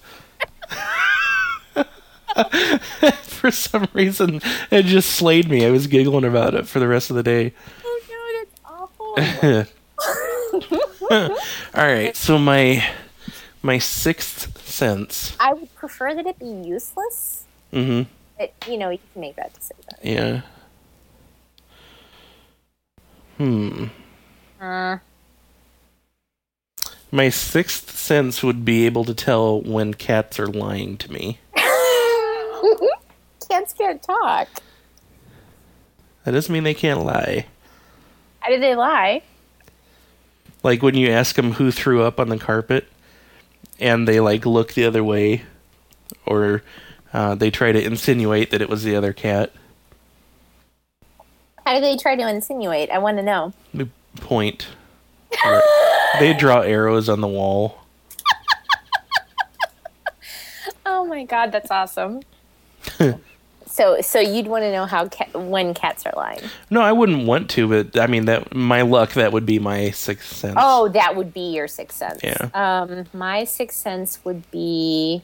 for some reason it just slayed me. I was giggling about it for the rest of the day. Oh no, that's awful. All right, so my my sixth sense. I would prefer that it be useless. Mm-hmm. But, you know, you can make that decision. Yeah. Hmm. Uh, My sixth sense would be able to tell when cats are lying to me. Cats can't talk. That doesn't mean they can't lie. How do they lie? Like when you ask them who threw up on the carpet, and they like look the other way, or uh, they try to insinuate that it was the other cat. How do they try to insinuate? I want to know. They point. they draw arrows on the wall. Oh my god, that's awesome. so, so you'd want to know how when cats are lying. No, I wouldn't want to, but I mean that my luck that would be my sixth sense. Oh, that would be your sixth sense. Yeah. Um, my sixth sense would be.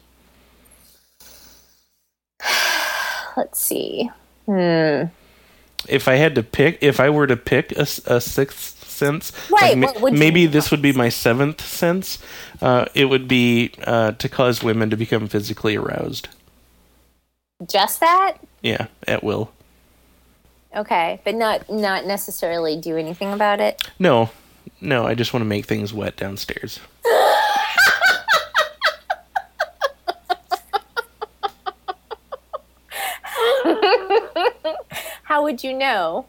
Let's see. Hmm. if I had to pick, if I were to pick a sixth sense, Right, ma- what would maybe this would be my seventh sense. Uh, it would be uh, to cause women to become physically aroused. Just that? Yeah, at will. Okay, but not not necessarily do anything about it. No, no, I just want to make things wet downstairs. How would you know?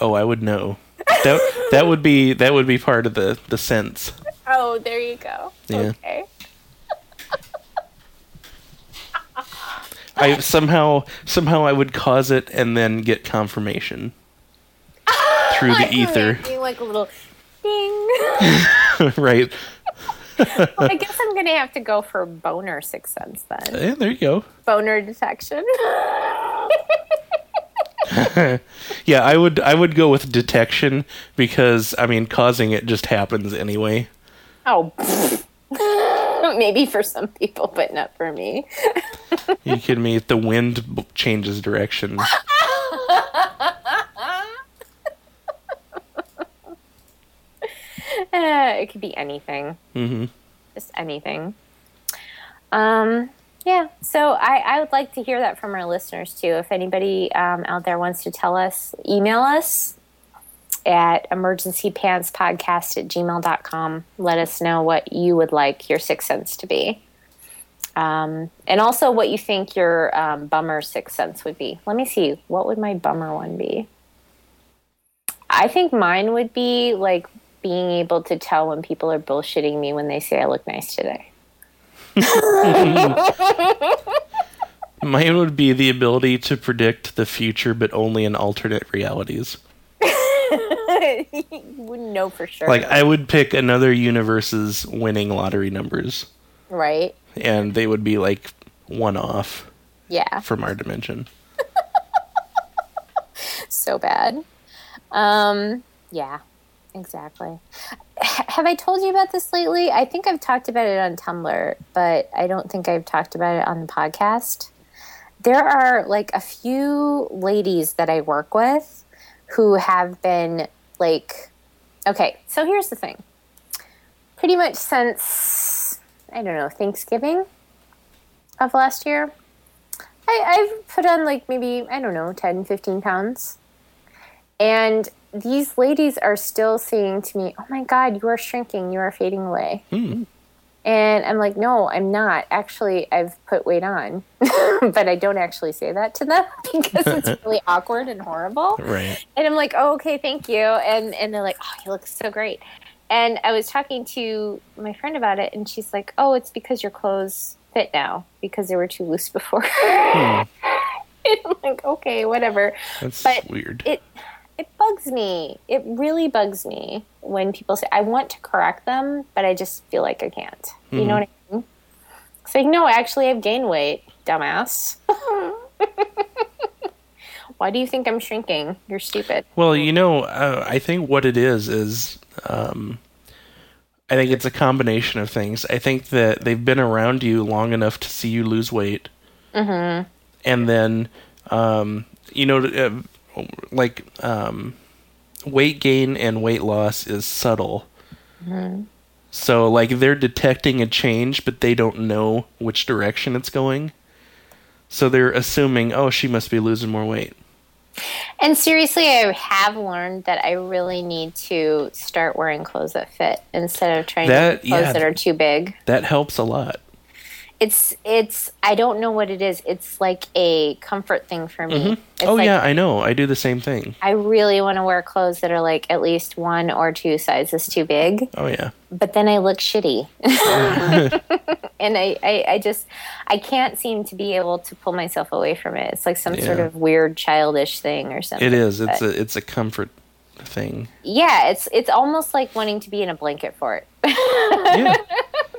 Oh, I would know. That that would be that would be part of the the sense. Oh, there you go. Yeah. Okay. I somehow somehow I would cause it and then get confirmation through the ether. Like a little ding. right. well, I guess I'm gonna have to go for boner sixth sense then. Yeah, there you go. Boner detection. Yeah, I would I would go with detection because I mean causing it just happens anyway. oh. Maybe for some people, but not for me. You kidding me? If the wind b- changes direction, Uh, it could be anything. Mm-hmm. just anything. Um, yeah, so I, I would like to hear that from our listeners too. If anybody um, out there wants to tell us, email us at emergencypantspodcast at gmail.com. Let us know what you would like your sixth sense to be. Um, and also what you think your um, bummer sixth sense would be. Let me see. What would my bummer one be? I think mine would be like being able to tell when people are bullshitting me when they say I look nice today. mine would be the ability to predict the future, but only in alternate realities. You wouldn't know for sure. Like I would pick another universe's winning lottery numbers, right? and they would be like one off Yeah. from our dimension. So bad. Um, yeah, exactly. H- have I told you about this lately? I think I've talked about it on Tumblr, but I don't think I've talked about it on the podcast. There are like a few ladies that I work with who have been like, okay, so here's the thing. Pretty much since, I don't know, Thanksgiving of last year, I, I've put on like maybe, I don't know, 10, 15 pounds. And these ladies are still saying to me, "Oh my God, you are shrinking. You are fading away." Hmm. And I'm like, "No, I'm not. Actually, I've put weight on." but I don't actually say that to them because it's really awkward and horrible. Right. And I'm like, "Oh, okay, thank you." And and they're like, "Oh, you look so great." And I was talking to my friend about it, and she's like, "Oh, it's because your clothes fit now because they were too loose before." Hmm. and I'm like, "Okay, whatever." That's But weird. it it bugs me. It really bugs me when people say I want to correct them, but I just feel like I can't. You know what I mean? It's like, no, actually, I've gained weight, dumbass. Why do you think I'm shrinking? You're stupid. Well, you know, uh, I think what it is is, um, I think it's a combination of things. I think that they've been around you long enough to see you lose weight, mm-hmm. and then, um, you know, uh, like um, weight gain and weight loss is subtle. So, like, they're detecting a change, but they don't know which direction it's going. So they're assuming, oh, she must be losing more weight. And seriously, I have learned that I really need to start wearing clothes that fit instead of trying That- to clothes yeah. that are too big. That helps a lot. It's it's I don't know what it is. It's like a comfort thing for me. Mm-hmm. It's oh like yeah, I know. I do the same thing. I really want to wear clothes that are like at least one or two sizes too big, Oh yeah. but then I look shitty. and I, I, I just I can't seem to be able to pull myself away from it. It's like some sort of weird childish thing or something. It is. It's But- a it's a comfort thing. yeah, it's it's almost like wanting to be in a blanket fort. Yeah.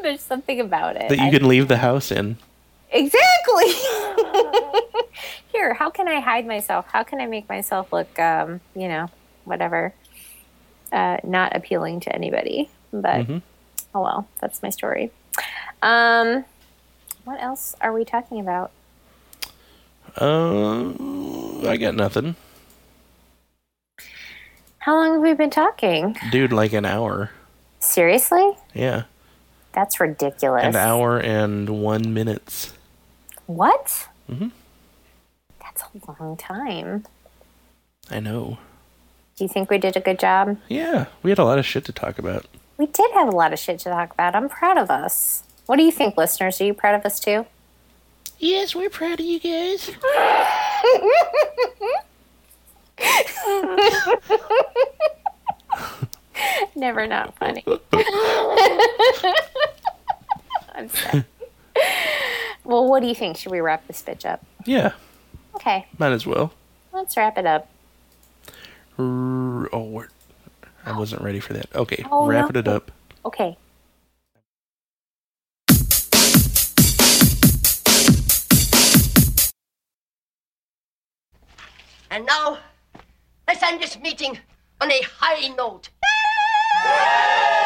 There's something about it. that you I- can leave the house in. Exactly. Here, how can I hide myself? How can I make myself look, um, you know, whatever, uh, not appealing to anybody? But Mhm. oh well, that's my story. Um, what else are we talking about? Uh, I got nothing, How long have we been talking? dude. Like an hour. Seriously? Yeah, That's ridiculous. an hour and one minutes. What? Mhm. That's a long time. I know. Do you think we did a good job? Yeah, we had a lot of shit to talk about. We did have a lot of shit to talk about. I'm proud of us. What do you think, listeners? Are you proud of us too? Yes, we're proud of you guys. Never not funny. I'm sorry. well, what do you think? Should we wrap this bitch up? Yeah, Okay, might as well. let's wrap it up. R- oh, we're, I wasn't ready for that. Okay, Oh, wrap no. it up. Okay. And now, let's end this meeting on a high note. Yeah!